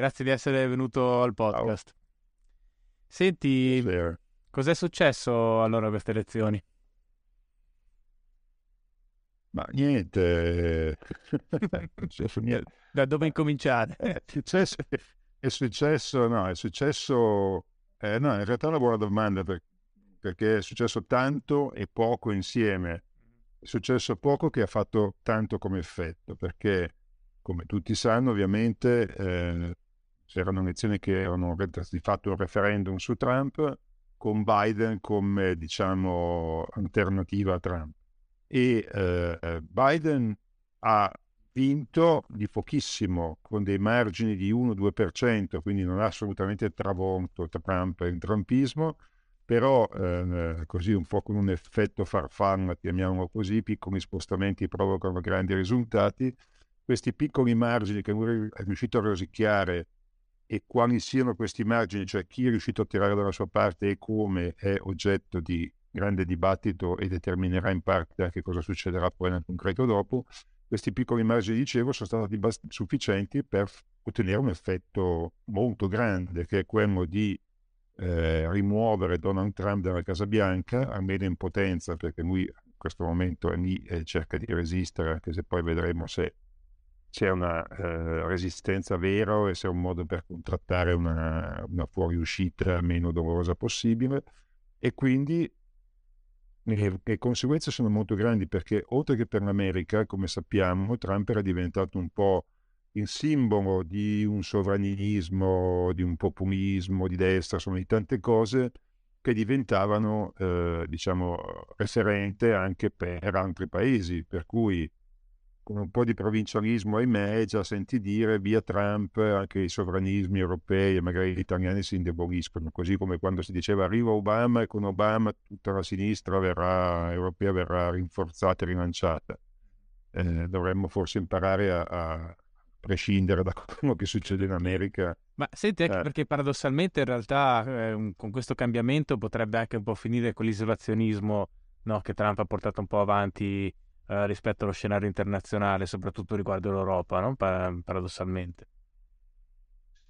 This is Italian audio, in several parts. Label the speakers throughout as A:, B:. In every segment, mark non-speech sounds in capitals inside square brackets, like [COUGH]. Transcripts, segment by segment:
A: Grazie di essere venuto al podcast. Senti, cos'è successo allora a queste elezioni?
B: Ma niente, [LAUGHS]
A: niente. Da dove incominciare?
B: È successo, è successo no, è successo, eh, no, in realtà è una buona domanda per, perché è successo tanto e poco insieme. È successo poco che ha fatto tanto come effetto, perché come tutti sanno ovviamente eh, c'erano elezioni che erano di fatto un referendum su Trump con Biden come diciamo alternativa a Trump. E eh, Biden ha vinto di pochissimo con dei margini di 1-2% quindi non ha assolutamente travolto Trump e il trumpismo però eh, così un po' con un effetto farfalla chiamiamolo così piccoli spostamenti provocano grandi risultati. Questi piccoli margini che lui è riuscito a rosicchiare e quali siano questi margini, cioè chi è riuscito a tirare dalla sua parte e come è oggetto di grande dibattito e determinerà in parte anche cosa succederà poi nel concreto dopo, questi piccoli margini, dicevo, sono stati bast- sufficienti per ottenere un effetto molto grande, che è quello di eh, rimuovere Donald Trump dalla Casa Bianca, almeno in potenza, perché lui in questo momento è lì e cerca di resistere, anche se poi vedremo se c'è una eh, resistenza vera e se è un modo per contrattare una, una fuoriuscita meno dolorosa possibile. E quindi le, le, conseguenze sono molto grandi perché oltre che per l'America, come sappiamo, Trump era diventato un po' il simbolo di un sovranismo, di un populismo di destra, insomma di tante cose che diventavano, eh, diciamo, referente anche per altri paesi, per cui con un po' di provincialismo, ahimè, già senti dire via Trump, anche i sovranismi europei e magari gli italiani si indeboliscono, così come quando si diceva arriva Obama e con Obama tutta la sinistra verrà, europea verrà rinforzata e rilanciata. Eh, dovremmo forse imparare a, a, prescindere da [LAUGHS] quello che succede in America.
A: Ma senti, anche eh. perché paradossalmente in realtà eh, con questo cambiamento potrebbe anche un po' finire con l'isolazionismo no, che Trump ha portato un po' avanti eh, rispetto allo scenario internazionale, soprattutto riguardo l'Europa, no? pa- paradossalmente.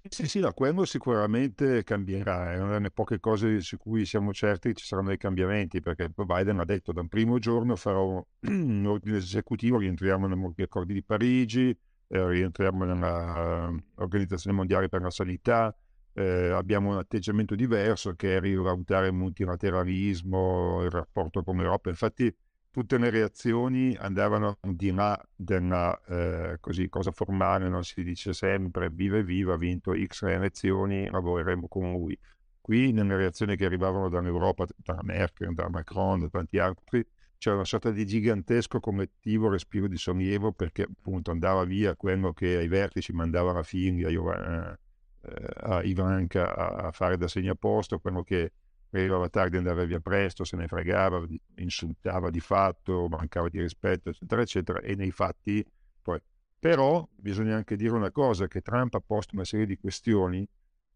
B: Sì, sì, no, quello sicuramente cambierà, è una delle poche cose su cui siamo certi che ci saranno dei cambiamenti, perché Biden ha detto da un primo giorno farò un [CLEARS THROAT] ordine esecutivo, rientriamo negli accordi di Parigi, eh, rientriamo nell'Organizzazione Mondiale per la Sanità, eh, abbiamo un atteggiamento diverso che è rivalutare il multilateralismo, il rapporto con l'Europa, infatti tutte le reazioni andavano di là della eh, così, cosa formale, non si dice sempre viva viva, ha vinto X elezioni, lavoreremo con lui. Qui nelle reazioni che arrivavano dall'Europa, da Merkel, da Macron, da tanti altri, c'era una sorta di gigantesco collettivo respiro di sollievo perché appunto andava via quello che ai vertici mandava la figlia a, eh, a Ivanka a fare da segnaposto, quello che arrivava tardi, andava via presto, se ne fregava, insultava di fatto, mancava di rispetto, eccetera, eccetera, e nei fatti poi. Però bisogna anche dire una cosa, che Trump ha posto una serie di questioni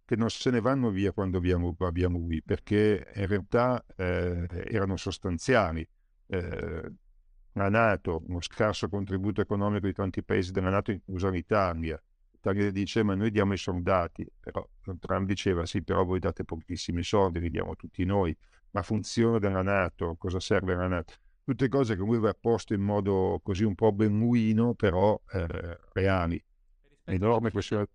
B: che non se ne vanno via quando abbiamo, abbiamo lui, perché in realtà eh, erano sostanziali. Eh, la Nato, uno scarso contributo economico di tanti paesi della Nato, inclusa l'Italia, Tagliere dice ma noi diamo i soldati, però Trump diceva sì però voi date pochissimi soldi, li diamo tutti noi, ma funzione della Nato, cosa serve la Nato? Tutte cose che lui aveva posto in modo così un po' benuino, però eh, reali. L'enorme questione,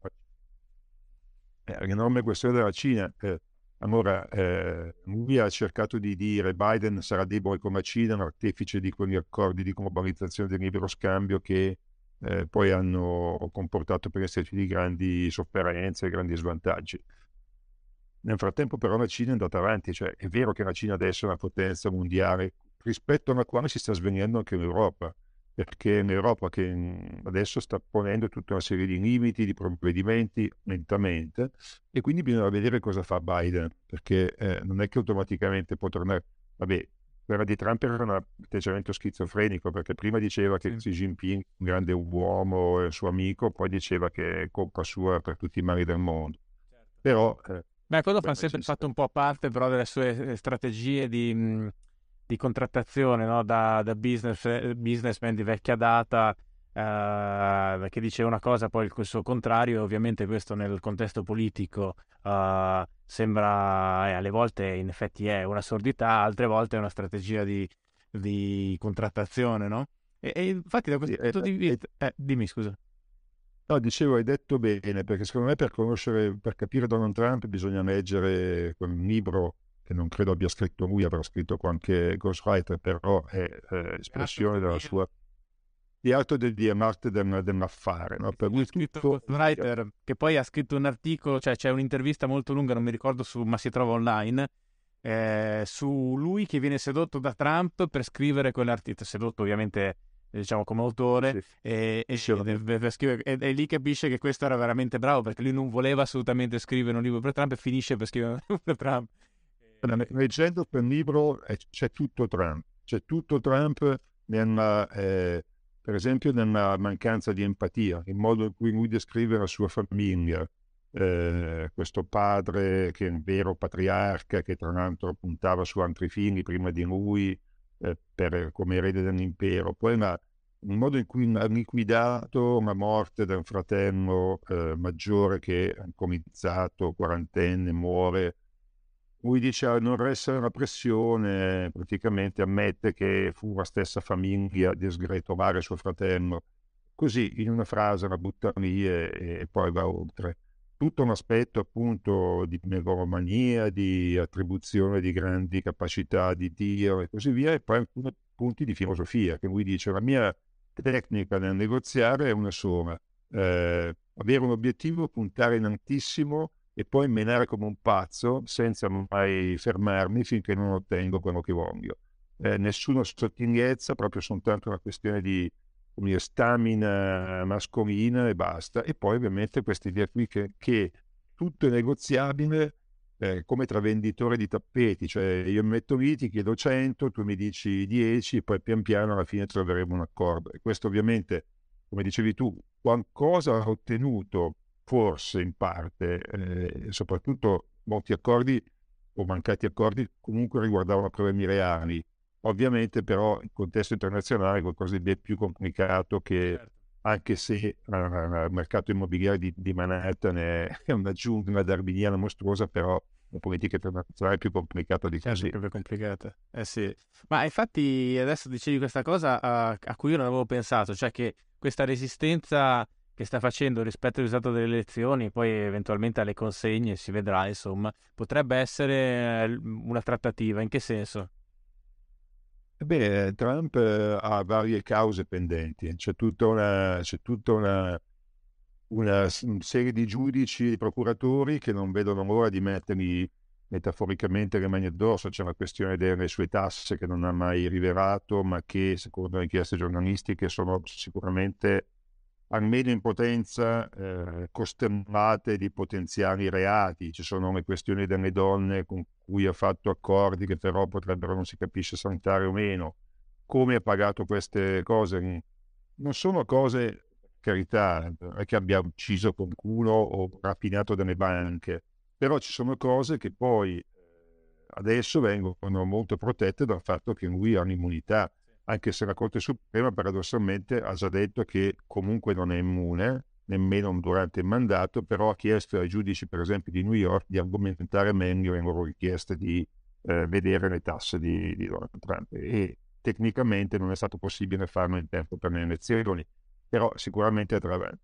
B: eh, l'enorme questione della Cina. Eh, Allora, eh, lui ha cercato di dire Biden sarà debole come la Cina, un artefice di quegli accordi di globalizzazione del libero scambio che eh, poi hanno comportato per esserci di grandi sofferenze grandi svantaggi. Nel frattempo però la Cina è andata avanti, cioè è vero che la Cina adesso è una potenza mondiale rispetto alla quale si sta svenendo anche l'Europa, perché l'Europa che adesso sta ponendo tutta una serie di limiti, di provvedimenti lentamente e quindi bisogna vedere cosa fa Biden, perché eh, non è che automaticamente può tornare, vabbè, quella di Trump era un atteggiamento schizofrenico perché prima diceva che Xi Jinping, un grande uomo, e suo amico, poi diceva che è colpa sua per tutti i mali del mondo. Certo. Però...
A: Eh, Beh, quello fa sempre fatto un po' parte però delle sue strategie di... Di contrattazione no? da, da business, businessman di vecchia data eh, che dice una cosa poi il suo contrario ovviamente questo nel contesto politico eh, sembra eh, alle volte in effetti è un'assurdità altre volte è una strategia di, di contrattazione no? E, e, infatti da questo sì, punto di vista eh, dimmi scusa
B: No, dicevo, hai detto bene, perché secondo me per conoscere, per capire Donald Trump bisogna leggere quel libro che non credo abbia scritto lui, avrà scritto anche Ghostwriter, però è eh, espressione della sua di alto del di arte del, dell'affare. No?
A: Per lui scritto tutto... Ghostwriter, che poi ha scritto un articolo, cioè c'è un'intervista molto lunga, non mi ricordo su, ma si trova online, eh, su lui che viene sedotto da Trump per scrivere quell'articolo, sedotto ovviamente diciamo come autore sì. e, e, sì. e, e, lì capisce che questo era veramente bravo perché lui non voleva assolutamente scrivere un libro per Trump e finisce per scrivere un [LAUGHS] libro per Trump
B: leggendo quel libro eh, c'è tutto Trump, c'è tutto Trump nella, eh, per esempio nella mancanza di empatia, il modo in cui lui descrive la sua famiglia, eh, questo padre che è un vero patriarca, che tra l'altro puntava su altri figli prima di lui eh, per, come erede dell'impero, poi una, il modo in cui ha liquidato la morte del fratello eh, maggiore che alcolizzato, quarantenne, muore lui dice a non essere una pressione, praticamente ammette che fu la stessa famiglia di sgretolare suo fratello. Così, in una frase la butta lì e, e poi va oltre. Tutto un aspetto appunto di megalomania, di attribuzione di grandi capacità di Dio e così via, e poi alcuni punti di filosofia, che lui dice la mia tecnica nel negoziare è una sola, eh, avere un obiettivo, puntare in altissimo e poi menare come un pazzo senza mai fermarmi finché non ottengo quello che voglio. Eh, nessuna sottigliezza, proprio soltanto una questione di dire, stamina mascolina e basta. E poi ovviamente questa idea qui che, che tutto è negoziabile eh, come tra venditore di tappeti, cioè io metto lì, ti chiedo 100, tu mi dici 10 e poi pian piano alla fine troveremo un accordo. E questo ovviamente, come dicevi tu, qualcosa ha ottenuto forse in parte, eh, soprattutto molti accordi o mancati accordi comunque riguardavano problemi reali. Ovviamente però il contesto internazionale è qualcosa di ben più complicato che certo. anche se il mercato immobiliare di, di Manhattan è, è, una giungla darwiniana mostruosa, però la politica internazionale è più complicata di certo, così.
A: È più complicata, eh sì. Ma infatti adesso dicevi questa cosa uh, a cui io non avevo pensato, cioè che questa resistenza che sta facendo rispetto al risultato delle elezioni, poi eventualmente alle consegne, si vedrà, insomma, potrebbe essere eh, una trattativa. In che senso?
B: Beh, Trump eh, ha varie cause pendenti, c'è tutta una, c'è tutta una, una serie di giudici e procuratori che non vedono l'ora di mettergli metaforicamente le mani addosso, c'è una questione delle sue tasse che non ha mai rivelato, ma che secondo le inchieste giornalistiche sono sicuramente almeno in potenza eh, costellate di potenziali reati. Ci sono le questioni delle donne con cui ha fatto accordi che però potrebbero non si capisce saltare o meno. Come ha pagato queste cose? Non sono cose, carità, è che abbia ucciso qualcuno o raffinato delle banche, però ci sono cose che poi eh, adesso vengono molto protette dal fatto che lui ha un'immunità anche se la Corte Suprema paradossalmente ha già detto che comunque non è immune, nemmeno durante il mandato, però ha chiesto ai giudici, per esempio, di New York di argomentare meglio le loro richieste di eh, vedere le tasse di, di Donald Trump. E tecnicamente non è stato possibile farlo in tempo per le elezioni, però sicuramente avanti.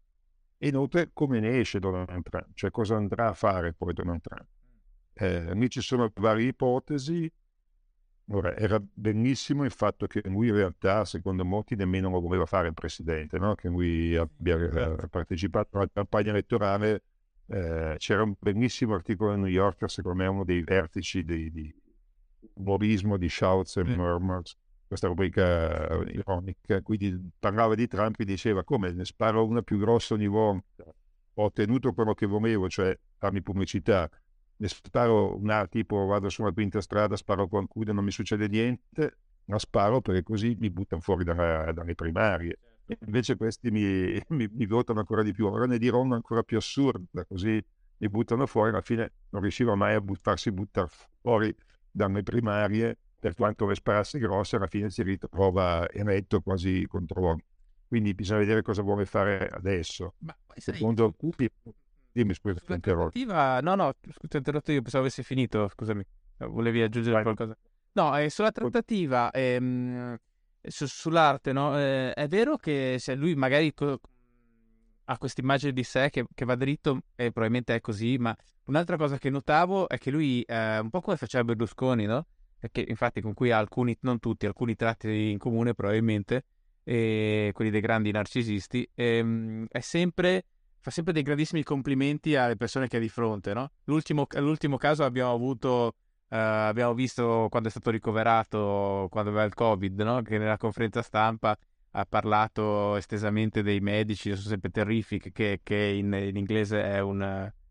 B: E inoltre come ne esce Donald Trump, cioè cosa andrà a fare poi Donald Trump. Eh, lì ci sono varie ipotesi. Ora, era benissimo il fatto che lui in realtà, secondo molti, nemmeno lo voleva fare il presidente, no? che lui abbia eh, partecipato alla campagna elettorale. Eh, c'era un bellissimo articolo in New Yorker, secondo me uno dei vertici di, di umorismo di Shouts e mm. Murmurs, questa rubrica ironica, quindi parlava di Trump e diceva come ne sparo una più grossa ogni volta, ho ottenuto quello che volevo, cioè farmi pubblicità, ne sparo una tipo vado su una quinta strada, sparo qualcuno e non mi succede niente, la sparo perché così mi buttano fuori dalla, dalle primarie. Certo. Invece questi mi, mi, mi, votano ancora di più. Allora ne dirò una ancora più assurda, così mi buttano fuori. Alla fine non riusciva mai a but- farsi buttare fuori dalle primarie, per quanto le sparasse grosse, alla fine si ritrova eletto quasi contro. Quindi bisogna vedere cosa vuole fare adesso.
A: Ma secondo Cupi Dimmi scusa, ti interrotto. No, no, scusa, ti ho interrotto io, pensavo avessi finito, scusami. Volevi aggiungere qualcosa? No, eh, sulla trattativa, ehm, su, sull'arte, no? Eh, è vero che se lui magari co- ha questa immagine di sé che, che va dritto, e probabilmente è così, ma un'altra cosa che notavo è che lui, eh, un po' come faceva Berlusconi, no? Perché infatti con cui ha alcuni, non tutti, alcuni tratti in comune probabilmente, quelli dei grandi narcisisti, ehm, è sempre fa sempre dei grandissimi complimenti alle persone che ha di fronte, no? L'ultimo, l'ultimo caso abbiamo avuto, uh, abbiamo visto quando è stato ricoverato, quando aveva il Covid, no? Che nella conferenza stampa ha parlato estesamente dei medici, sono sempre terrific, che, che in, in, inglese è un,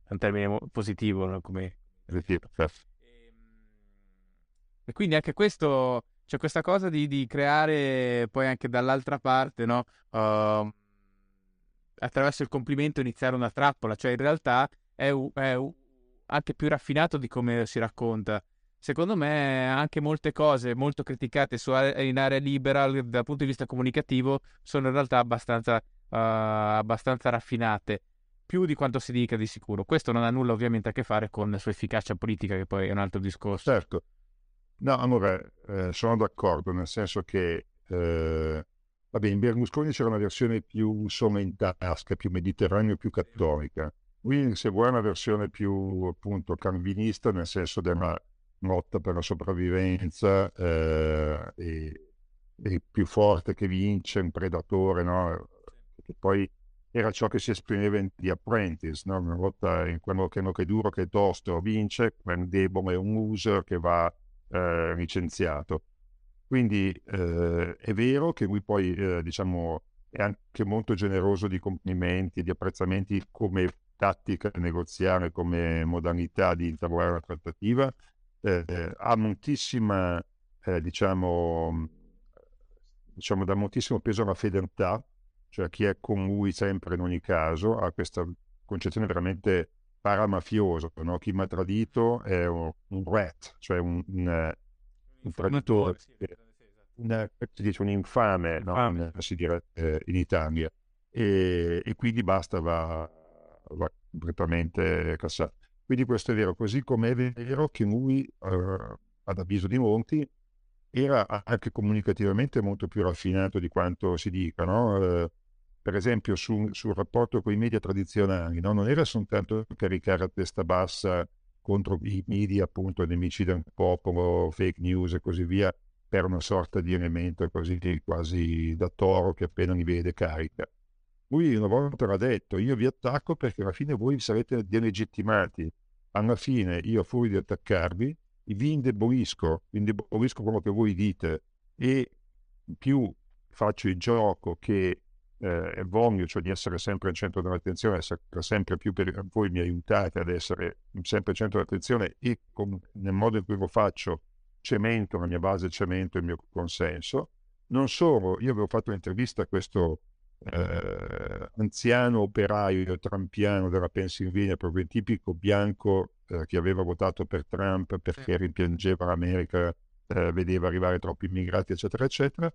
A: un termine positivo, no? Come... E quindi anche questo, c'è questa cosa di, di creare poi anche dall'altra parte, no? Uh, attraverso il complimento iniziare una trappola, cioè in realtà è, è anche più raffinato di come si racconta. Secondo me anche molte cose molto criticate su, in area libera dal punto di vista comunicativo sono in realtà abbastanza, uh, abbastanza raffinate, più di quanto si dica di sicuro. Questo non ha nulla ovviamente a che fare con la sua efficacia politica, che poi è un altro discorso.
B: Certo. No, amore, eh, sono d'accordo, nel senso che eh, Vabbè, in Berlusconi c'era una versione più insomma in tasca, più mediterranea, più cattolica. Qui se vuoi una versione più appunto calvinista, nel senso della lotta per la sopravvivenza eh, e, e, più forte che vince, un predatore, no? Che poi era ciò che si esprimeva in The Apprentice, no? una lotta in quello che, è duro, che è tosto, vince, quello debole è un user che va eh, licenziato. Quindi eh, è vero che lui poi, eh, diciamo, è anche molto generoso di complimenti e di apprezzamenti come tattica negoziale, come modalità di intavolare la trattativa. Eh, ha moltissima, eh, diciamo, diciamo, dà moltissimo peso alla fedeltà, cioè chi è con lui sempre in ogni caso, ha questa concezione veramente paramafiosa, no? chi mi ha tradito è un, rat, cioè un un traditore, una, si dice un infame, no? si dice eh, in Italia, e, e, quindi basta, va, va completamente cassato. Quindi questo è vero, così come è vero che lui, eh, ad avviso di molti, era anche comunicativamente molto più raffinato di quanto si dica, no? eh, per esempio su, sul rapporto con i media tradizionali, no? non era soltanto caricare a testa bassa contro i media, appunto, nemici del popolo, fake news e così via, per una sorta di elemento così quasi da toro che appena mi vede carica. Lui una volta l'ha detto, io vi attacco perché alla fine voi sarete delegittimati. Alla fine io fuori di attaccarvi, vi indebolisco, vi indebolisco quello che voi dite e più faccio il gioco che eh, voglio, cioè di essere sempre al centro dell'attenzione, essere sempre più per voi mi aiutate ad essere sempre al centro dell'attenzione e con, nel modo in cui lo faccio cemento la mia base, cemento il mio consenso. Non solo, io avevo fatto un'intervista a questo eh, anziano operaio trampiano della Pennsylvania, proprio il tipico bianco eh, che aveva votato per Trump perché rimpiangeva l'America, eh, vedeva arrivare troppi immigrati, eccetera, eccetera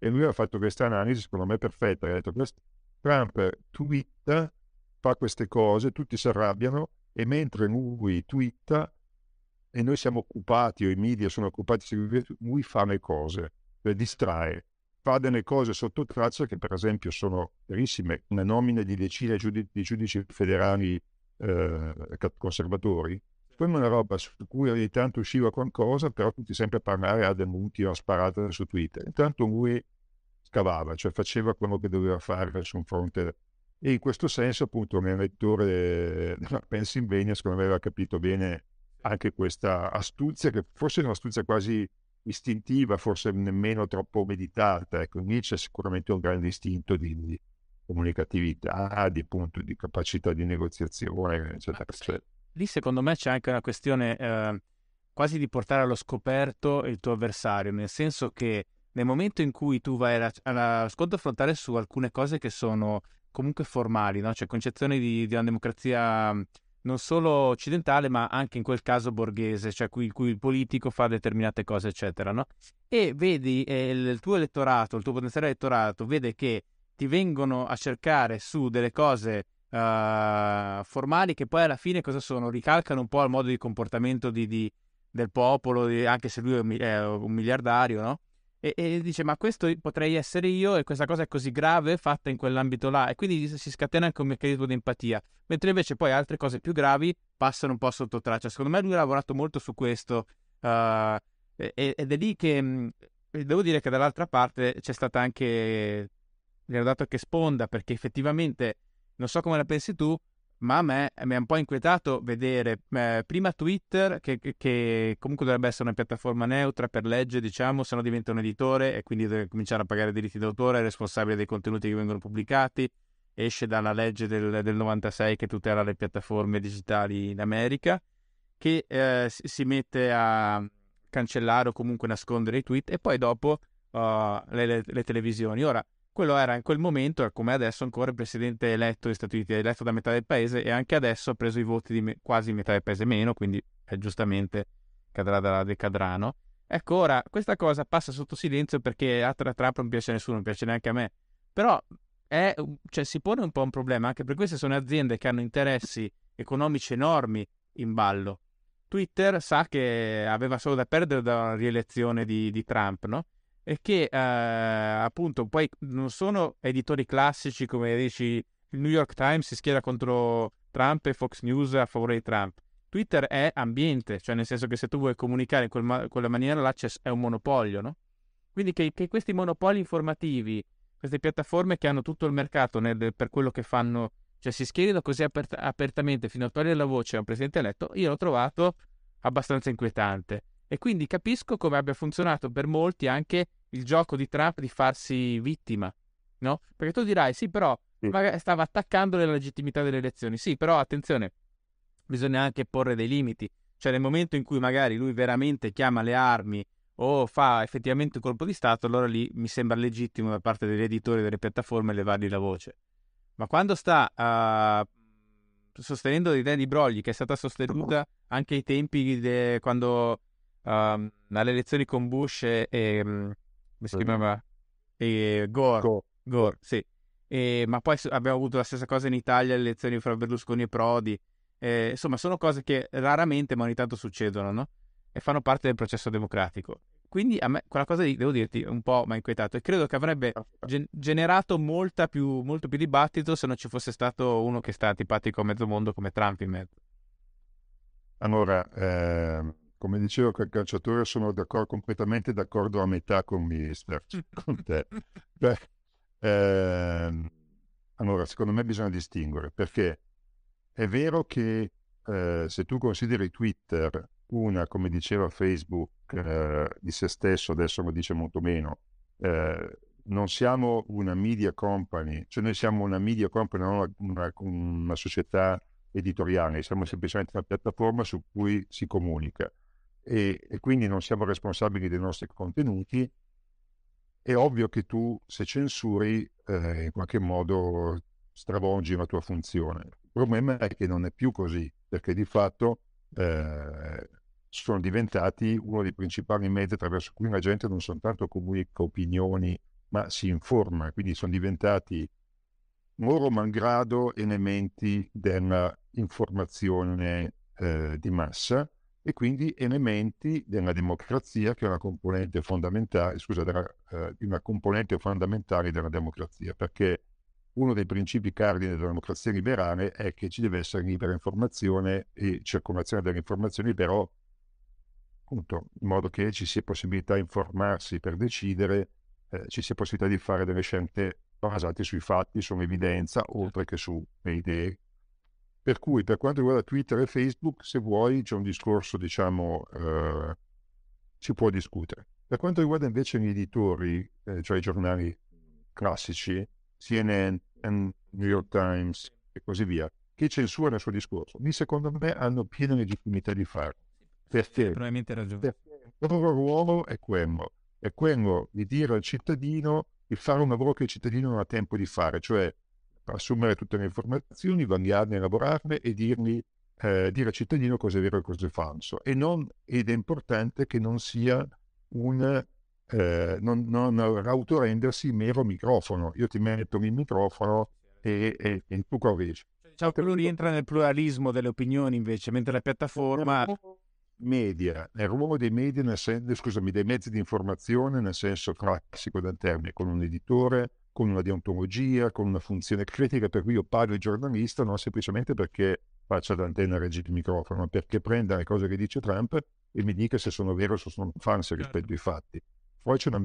B: e lui ha fatto questa analisi, secondo me perfetta. Ha detto: Trump twitta, fa queste cose, tutti si arrabbiano, e mentre lui twitta e noi siamo occupati, o i media sono occupati, lui fa le cose, le distrae, fa delle cose sotto traccia che per esempio sono verissime, una nomina di decine di giudici federali eh, conservatori, poi una roba su cui ogni tanto usciva qualcosa, però tutti sempre a parlare a demuti o a sparate su Twitter. Intanto lui scavava, cioè faceva quello che doveva fare su un fronte. E in questo senso, appunto, un lettore della [LAUGHS] Pennsylvania, secondo me, aveva capito bene anche questa astuzia, che forse è un'astuzia quasi istintiva, forse nemmeno troppo meditata. Ecco, Nietzsche è sicuramente un grande istinto di, di comunicatività, di, appunto, di capacità di negoziazione, eccetera, eccetera.
A: Lì secondo me c'è anche una questione eh, quasi di portare allo scoperto il tuo avversario, nel senso che nel momento in cui tu vai scontro frontale su alcune cose che sono comunque formali, no? cioè concezioni di, di, una democrazia non solo occidentale ma anche in quel caso borghese, cioè cui, cui il politico fa determinate cose eccetera, no? e vedi eh, il tuo elettorato, il tuo potenziale elettorato vede che ti vengono a cercare su delle cose uh, formali che poi alla fine cosa sono? Ricalcano un po' il modo di comportamento di, di, del popolo, di, anche se lui è un, è un miliardario, no? E, e, dice ma questo potrei essere io e questa cosa è così grave fatta in quell'ambito là e quindi si scatena anche un meccanismo di empatia mentre invece poi altre cose più gravi passano un po' sotto traccia secondo me lui ha lavorato molto su questo uh, ed è lì che devo dire che dall'altra parte c'è stata anche gli hanno dato che sponda perché effettivamente non so come la pensi tu, ma a me mi ha un po' inquietato vedere eh, prima Twitter, che, che, comunque dovrebbe essere una piattaforma neutra per legge, diciamo, se no diventa un editore e quindi deve cominciare a pagare diritti d'autore, è responsabile dei contenuti che vengono pubblicati, esce dalla legge del, del 96 che tutela le piattaforme digitali in America, che eh, si mette a cancellare o comunque nascondere i tweet e poi dopo uh, le, le, le televisioni. Ora, quello era in quel momento, come adesso, ancora il presidente eletto degli Stati Uniti, eletto da metà del paese e anche adesso ha preso i voti di me- quasi metà del paese meno, quindi eh, giustamente cadrà da decadrà, Ecco, ora, questa cosa passa sotto silenzio perché a Trump non piace a nessuno, non piace neanche a me, però è, cioè, si pone un po' un problema, anche per queste sono aziende che hanno interessi economici enormi in ballo. Twitter sa che aveva solo da perdere dalla rielezione di, di Trump, no? E che eh, appunto poi non sono editori classici come dici il New York Times si schiera contro Trump e Fox News a favore di Trump. Twitter è ambiente, cioè nel senso che se tu vuoi comunicare in quel ma- quella maniera là è un monopolio, no? Quindi che, che, questi monopoli informativi, queste piattaforme che hanno tutto il mercato nel, per quello che fanno, cioè si schierino così apert- apertamente fino a togliere la voce a un presidente eletto, io l'ho trovato abbastanza inquietante. E quindi capisco come abbia funzionato per molti anche il gioco di Trump di farsi vittima, no? Perché tu dirai, sì, però stava attaccando la legittimità delle elezioni. Sì, però attenzione, bisogna anche porre dei limiti. Cioè, nel momento in cui magari lui veramente chiama le armi o fa effettivamente un colpo di Stato, allora lì mi sembra legittimo da parte degli editori delle piattaforme levargli la voce. Ma quando sta uh, sostenendo l'idea di Brogli, che è stata sostenuta anche ai tempi de... quando um, alle elezioni con Bush e, e come si chiamava? E Gore. Go. Gore, sì. E, ma poi abbiamo avuto la stessa cosa in Italia, le elezioni fra Berlusconi e Prodi. E, insomma, sono cose che raramente, ma ogni tanto succedono, no? E fanno parte del processo democratico. Quindi a me quella cosa lì, devo dirti, un po' mi ha inquietato e credo che avrebbe gen- generato più, molto più dibattito se non ci fosse stato uno che sta antipatico a mezzo mondo come Trump in mezzo.
B: Allora, eh, come dicevo che il calciatore sono d'accordo, completamente d'accordo a metà con Mister, [LAUGHS] con te. Beh, ehm, allora, secondo me bisogna distinguere, perché è vero che eh, se tu consideri Twitter una, come diceva Facebook, eh, di se stesso, adesso lo dice molto meno, eh, non siamo una media company, cioè noi siamo una media company, non una, una, una società editoriale, siamo semplicemente una piattaforma su cui si comunica e, e quindi non siamo responsabili dei nostri contenuti, è ovvio che tu se censuri eh, in qualche modo stravolgi la tua funzione. Il problema è che non è più così, perché di fatto eh, sono diventati uno dei principali mezzi attraverso cui la gente non soltanto comunica opinioni, ma si informa, quindi sono diventati loro malgrado elementi dell'informazione eh, di massa e quindi elementi della democrazia che è una componente fondamentale, scusa, della, eh, una componente fondamentale della democrazia, perché uno dei principi cardine della democrazia liberale è che ci deve essere libera informazione e circolazione delle informazioni, però appunto in modo che ci sia possibilità di informarsi per decidere, eh, ci sia possibilità di fare delle scelte basate sui fatti, sull'evidenza, oltre che sulle idee. Per cui per quanto riguarda Twitter e Facebook, se vuoi c'è un discorso, diciamo, eh, si può discutere. Per quanto riguarda invece gli editori, eh, cioè i giornali classici, CNN, New York Times e così via, che censurano il suo discorso, lì secondo me hanno piena legittimità di farlo. Perché?
A: Probabilmente ragione.
B: Perché il loro ruolo è quello, è quello di dire al cittadino di fare un lavoro che il cittadino non ha tempo di fare, cioè assumere tutte le informazioni, vagliarne, elaborarne e dirgli, eh, dire al cittadino cosa è vero e cosa è falso. E non, ed è importante che non sia un eh, non, non autorendersi mero microfono. Io ti metto il microfono e, e, e tu correggi.
A: Diciamo che lui rientra nel pluralismo delle opinioni invece, mentre la piattaforma...
B: Media, nel ruolo dei media, nel sen- scusami, dei mezzi di informazione nel senso classico del termine, con un editore, con una deontologia, con una funzione critica, per cui io pago il giornalista non semplicemente perché faccia l'antenna regge il microfono, ma perché prenda le cose che dice Trump e mi dica se sono vere o se sono false rispetto certo. ai fatti. Poi c'è una...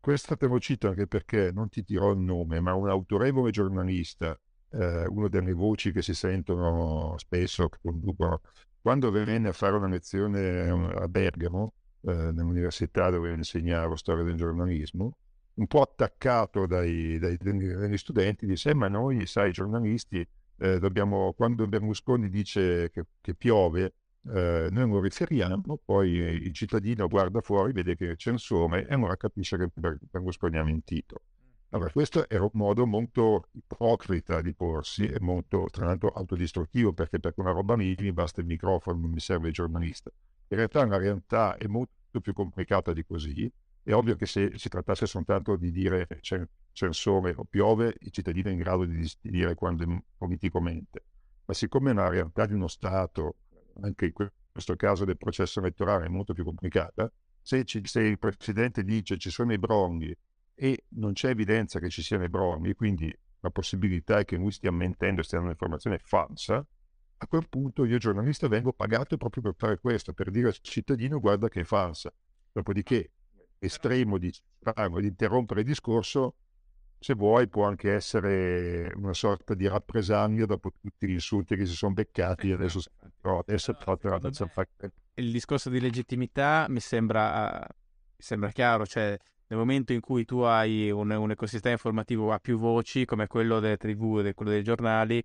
B: Questa te lo cito anche perché non ti dirò il nome, ma un autorevole giornalista, eh, una delle voci che si sentono spesso, che conducono, quando venne a fare una lezione eh, a Bergamo, eh, nell'università dove insegnavo storia del giornalismo, un po' attaccato dai, dai, dagli studenti, disse: eh, Ma noi, sai, giornalisti, eh, dobbiamo, quando Berlusconi dice che, che piove, eh, noi lo riferiamo, poi il cittadino guarda fuori, vede che c'è un sole e allora capisce che Berlusconi ha mentito. Allora, questo era un modo molto ipocrita di porsi e molto, tra l'altro, autodistruttivo, perché per una roba lì mi basta il microfono, non mi serve il giornalista. In realtà la realtà è molto più complicata di così. È ovvio che se si trattasse soltanto di dire c'è, c'è il sole o piove, il cittadino è in grado di dire quando politicamente. Ma siccome la realtà di uno Stato anche in questo caso del processo elettorale è molto più complicata, se, ci, se il Presidente dice ci sono i brogli e non c'è evidenza che ci siano i brogli, quindi la possibilità è che lui stia mentendo e stia dando un'informazione falsa, a quel punto io giornalista vengo pagato proprio per fare questo, per dire al cittadino guarda che è falsa. Dopodiché, estremo di, di interrompere il discorso, se vuoi, può anche essere una sorta di rappresaglia dopo tutti gli insulti che si sono beccati. Adesso, però, adesso però, adesso fa...
A: Il discorso di legittimità mi sembra, mi sembra chiaro, cioè nel momento in cui tu hai un, un, ecosistema informativo a più voci, come quello delle tv e quello dei giornali,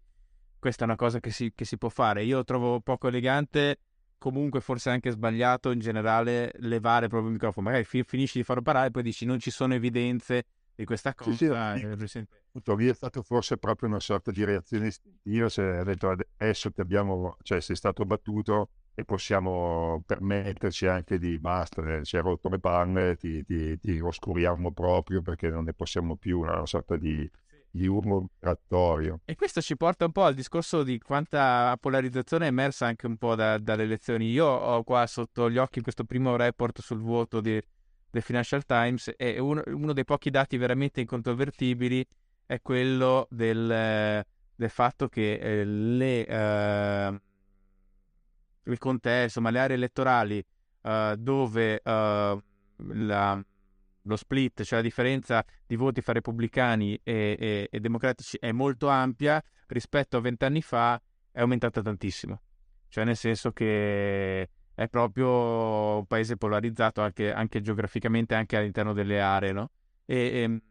A: questa è una cosa che si, che si può fare. Io trovo poco elegante, comunque forse anche sbagliato in generale, levare proprio il microfono. Magari fi, finisci di farlo parlare e poi dici non ci sono evidenze di questa cosa. Sì,
B: sì, appunto, lì è stato forse proprio una sorta di reazione istintiva, se hai detto adesso ti abbiamo, cioè sei stato battuto e possiamo permetterci anche di basta, eh, ci hai rotto le palle, ti, ti, ti, oscuriamo proprio perché non ne possiamo più, una sorta di, di urlo migratorio.
A: E questo ci porta un po' al discorso di quanta polarizzazione è emersa anche un po' da, dalle elezioni. Io ho qua sotto gli occhi questo primo report sul di The Financial Times e uno, uno dei pochi dati veramente incontrovertibili è quello del, del fatto che eh, le, eh, il contesto, insomma, le aree elettorali eh, dove eh, la, lo split, cioè la differenza di voti fra repubblicani e, e, e democratici è molto ampia rispetto a vent'anni fa è aumentata tantissimo. Cioè nel senso che è proprio un paese polarizzato anche, anche geograficamente, anche all'interno delle aree, no? E, ehm,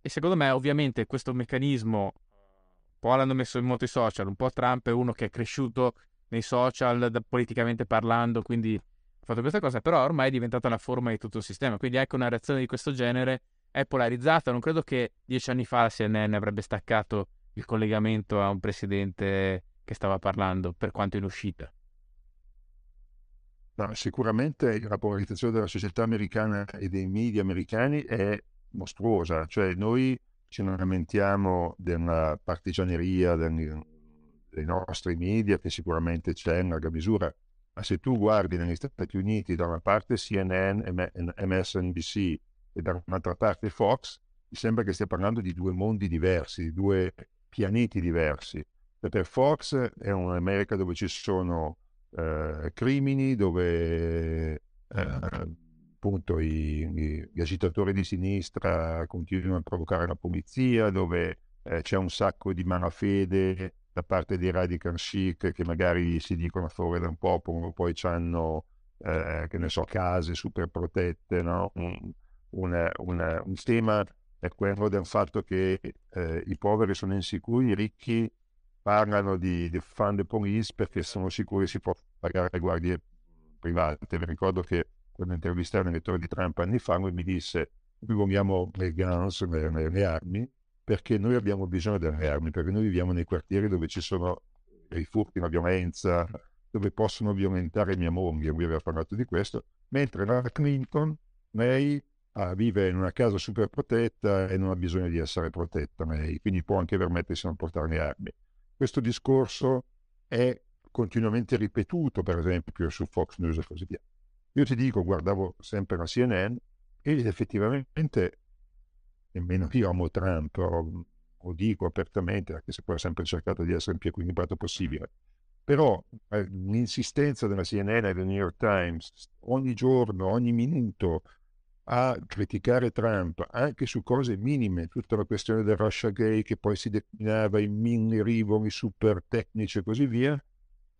A: e, secondo me, ovviamente, questo meccanismo, un po' l'hanno messo in moto i social, un po' Trump è uno che è cresciuto nei social da, politicamente parlando, quindi fatto questa cosa, però ormai è diventata la forma di tutto il sistema. Quindi ecco una reazione di questo genere è polarizzata. Non credo che dieci anni fa la CNN avrebbe staccato il collegamento a un presidente che stava parlando, per quanto in uscita.
B: No, sicuramente la polarizzazione della società americana e dei media americani è mostruosa, cioè noi ci lamentiamo della partigianeria del, dei nostri media che sicuramente c'è in larga misura, ma se tu guardi negli Stati Uniti da una parte CNN, MSNBC e da un'altra parte Fox, mi sembra che stia parlando di due mondi diversi, di due pianeti diversi. Per Fox è un'America dove ci sono eh, crimini, dove eh, appunto i, gli agitatori di sinistra continuano a provocare la polizia, dove eh, c'è un sacco di malafede da parte dei radical chic che magari si dicono a favore del popolo, poi hanno, eh, che ne so, case super protette, no? un, un, un, un, tema è quello del fatto che eh, i poveri sono insicuri, i ricchi parlano di, di fund police perché sono sicuri si può pagare le guardie private. Vi ricordo che quando intervistai un elettore di Trump anni fa, lui mi disse noi vogliamo le guns, le, le armi, perché noi abbiamo bisogno delle armi, perché noi viviamo nei quartieri dove ci sono i furti, la violenza, dove possono violentare mia moglie, lui aveva parlato di questo, mentre la Clinton, lei ah, vive in una casa super protetta e non ha bisogno di essere protetta lei, quindi può anche permettersi di non portare le armi. Questo discorso è continuamente ripetuto, per esempio, su Fox News e così via. Io ti dico, guardavo sempre la CNN ed effettivamente nemmeno io amo Trump, o, lo dico apertamente, anche se poi ho sempre cercato di essere il più equilibrato possibile. Però eh, l'insistenza della CNN e del New York Times ogni giorno, ogni minuto a criticare Trump anche su cose minime, tutta la questione del Russia Gay che poi si declinava in mille rivoli super tecnici e così via,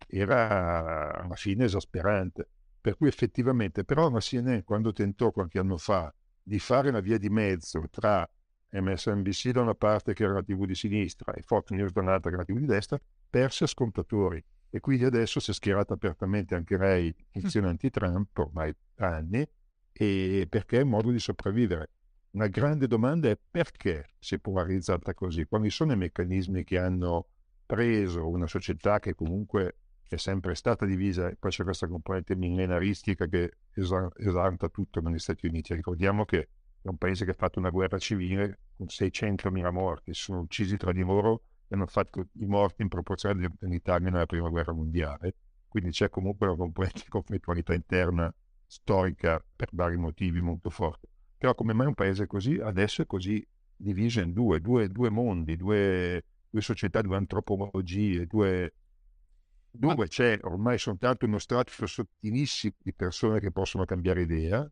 B: era alla fine esasperante. Per cui effettivamente, però la CNN quando tentò qualche anno fa di fare una via di mezzo tra MSNBC da una parte che era la TV di sinistra e Fox News dall'altra che era la TV di destra, perse ascoltatori e quindi adesso si è schierata apertamente anche lei in anti-Trump ormai da anni e perché è un modo di sopravvivere. Una grande domanda è perché si è polarizzata così? Quali sono i meccanismi che hanno preso una società che comunque è sempre stata divisa poi c'è questa componente millenaristica che esalta tutto negli Stati Uniti. Ricordiamo che è un paese che ha fatto una guerra civile con 600.000 morti, sono uccisi tra di loro e hanno fatto i morti in proporzione dell'Italia nella prima guerra mondiale. Quindi c'è comunque una componente di conflittualità interna storica per vari motivi molto forte. Però come mai un paese così adesso è così diviso in due, due, due mondi, due, due società, due antropologie, due, dove c'è ormai soltanto uno strato sottilissimo di persone che possono cambiare idea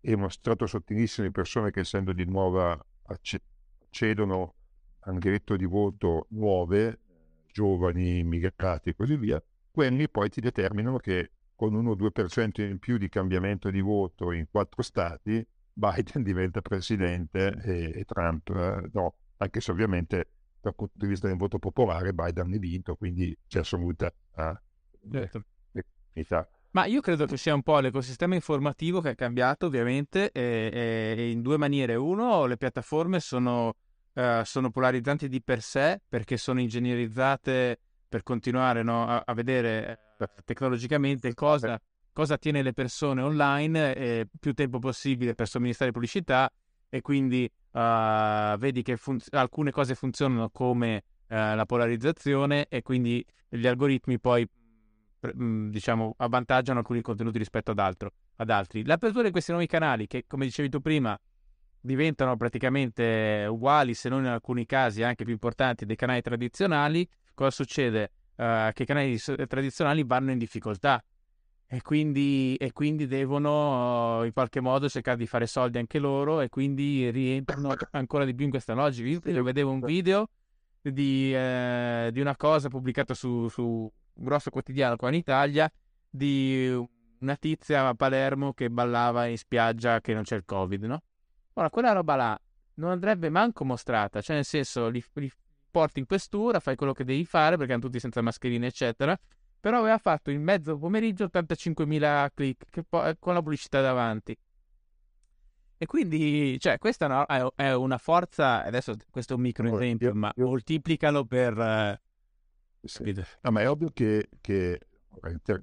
B: e uno strato sottilissimo di persone che essendo di nuova accedono a un diritto di voto nuove, giovani, immigrati e così via, quelli poi ti determinano che con 1-2% in più di cambiamento di voto in quattro stati, Biden diventa presidente e, e Trump eh, no, anche se ovviamente dal punto di vista del voto popolare Biden ha vinto, quindi c'è assoluta uh, certo.
A: Ma io credo che sia un po' l'ecosistema informativo che è cambiato ovviamente e, e in due maniere. Uno, le piattaforme sono, uh, sono, polarizzanti di per sé perché sono ingegnerizzate per continuare no, a, a, vedere uh, tecnologicamente cosa, cosa tiene le persone online e più tempo possibile per somministrare pubblicità e quindi uh, vedi che fun- alcune cose funzionano come uh, la polarizzazione e quindi gli algoritmi poi mm, diciamo avvantaggiano alcuni contenuti rispetto ad, altro, ad altri. L'apertura di questi nuovi canali che come dicevi tu prima diventano praticamente uguali se non in alcuni casi anche più importanti dei canali tradizionali, cosa succede? Uh, che i canali tradizionali vanno in difficoltà e quindi, e quindi devono in qualche modo cercare di fare soldi anche loro e quindi rientrano [COUGHS] ancora di più in questa logica. Io vedevo un video di, eh, di una cosa pubblicata su, su, un grosso quotidiano qua in Italia di una tizia a Palermo che ballava in spiaggia che non c'è il covid, no? Ora, quella roba là non andrebbe manco mostrata, cioè nel senso li, li porti in questura, fai quello che devi fare perché hanno tutti senza mascherine eccetera però aveva fatto in mezzo pomeriggio 85.000 click po- con la pubblicità davanti. E quindi, cioè, questa no, è, è, una forza, adesso questo è un micro esempio, io, ma io... moltiplicalo per... Eh...
B: Sì. No, ma è ovvio che, che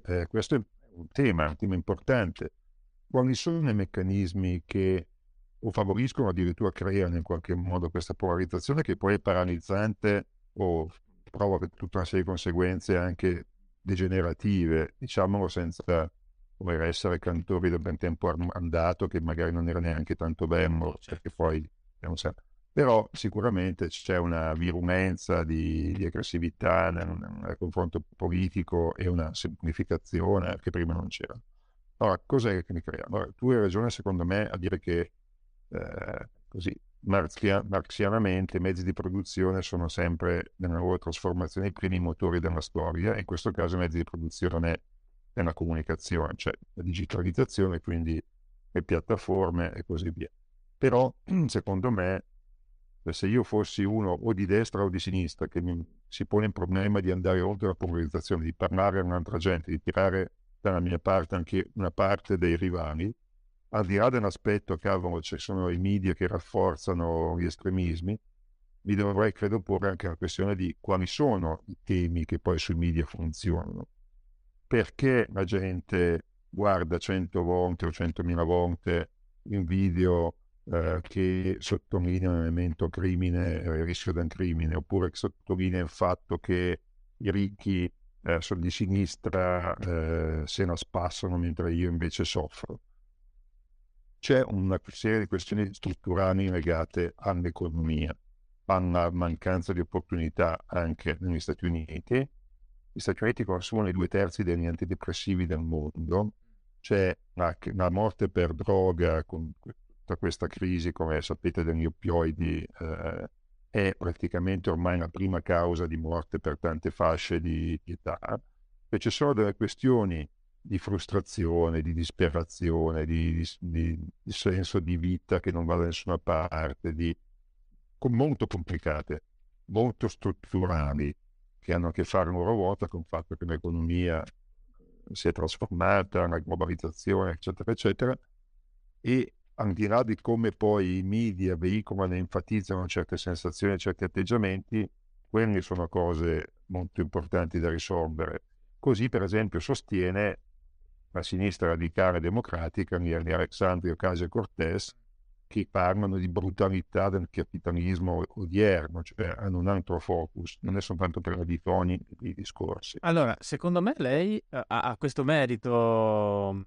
B: eh, questo è un tema, un tema importante. Quali sono i meccanismi che o favoriscono addirittura creano in qualche modo questa polarizzazione che poi è paralizzante o provoca tutta una serie di conseguenze anche degenerative, diciamolo senza voler essere cantori del ben tempo andato, che magari non era neanche tanto bello, perché poi Però sicuramente c'è una virulenza di, di aggressività nel, nel, confronto politico e una semplificazione che prima non c'era. Allora, cos'è che mi crea? Allora, tu hai ragione, secondo me, a dire che eh, così marzia, marxianamente i mezzi di produzione sono sempre nella loro trasformazione i primi motori della storia, in questo caso i mezzi di produzione è la comunicazione, cioè la digitalizzazione, quindi le piattaforme e così via. Però, [CLEARS THROAT] secondo me, se io fossi uno o di destra o di sinistra che mi, si pone il problema di andare oltre la polarizzazione, di parlare a un'altra gente, di tirare dalla mia parte anche una parte dei rivali, al di là dell'aspetto che cavolo, ci sono i media che rafforzano gli estremismi, mi dovrei credo porre anche la questione di quali sono i temi che poi sui media funzionano. Perché la gente guarda cento volte o centomila volte un video eh, che sottolinea un elemento crimine, il rischio del crimine, oppure che sottolinea il fatto che i ricchi eh, sono di sinistra eh, se la spassano mentre io invece soffro. C'è una serie di questioni strutturali legate all'economia, alla mancanza di opportunità anche negli Stati Uniti. Gli Stati Uniti consumano i due terzi degli antidepressivi del mondo, c'è la, la morte per droga con tutta questa crisi, come sapete, degli oppioidi eh, è praticamente ormai la prima causa di morte per tante fasce di, di età, e ci sono delle questioni di frustrazione, di disperazione, di, di, di, senso di vita che non va da nessuna parte, di, molto complicate, molto strutturali, che hanno a che fare a volta con il fatto che l'economia si è trasformata, la globalizzazione, eccetera, eccetera, e al di là di come poi i media veicolano e enfatizzano certe sensazioni, certi atteggiamenti, quelle sono cose molto importanti da risolvere. Così, per esempio, sostiene la sinistra radicale democratica di Alexandria Ocasio-Cortez che parlano di brutalità del capitalismo odierno, cioè hanno un altro focus, non è soltanto per la di i discorsi.
A: Allora, secondo me lei ha, ha questo merito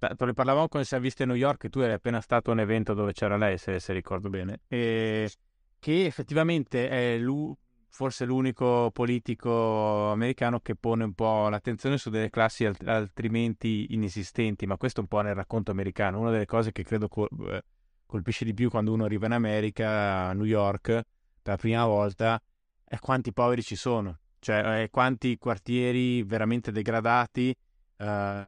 A: Te ne parlavamo quando siamo visti a New York, tu eri appena stato a un evento dove c'era lei, se, se ricordo bene, e che effettivamente è lui, forse l'unico politico americano che pone un po' l'attenzione su delle classi alt- altrimenti inesistenti, ma questo un po' nel racconto americano. Una delle cose che credo col- eh, colpisce di più quando uno arriva in America, a New York, per la prima volta, è quanti poveri ci sono, cioè quanti quartieri veramente degradati. Uh, eh,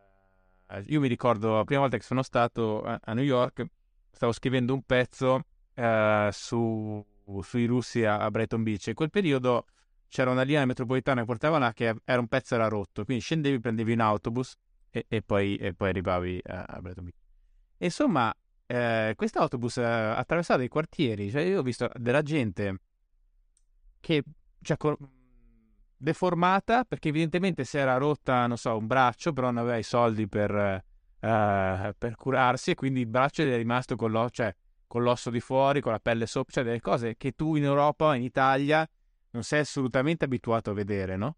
A: io mi ricordo la prima volta che sono stato a, a New York, stavo scrivendo un pezzo uh, su, sui russi a, a, Brighton Beach. In quel periodo c'era una linea metropolitana che portava là che era un pezzo era rotto, quindi scendevi, prendevi un autobus e, e, poi, e poi, arrivavi a, a Brighton Beach. Insomma, eh, quest'autobus eh, attraversava i quartieri, cioè io ho visto della gente che cioè, deformata perché evidentemente si era rotta, non so, un braccio, però non aveva i soldi per, uh, per curarsi e quindi il braccio è rimasto con, l'o- cioè, con l'osso di fuori, con la pelle sopra, cioè delle cose che tu in Europa, in Italia, non sei assolutamente abituato a vedere, no?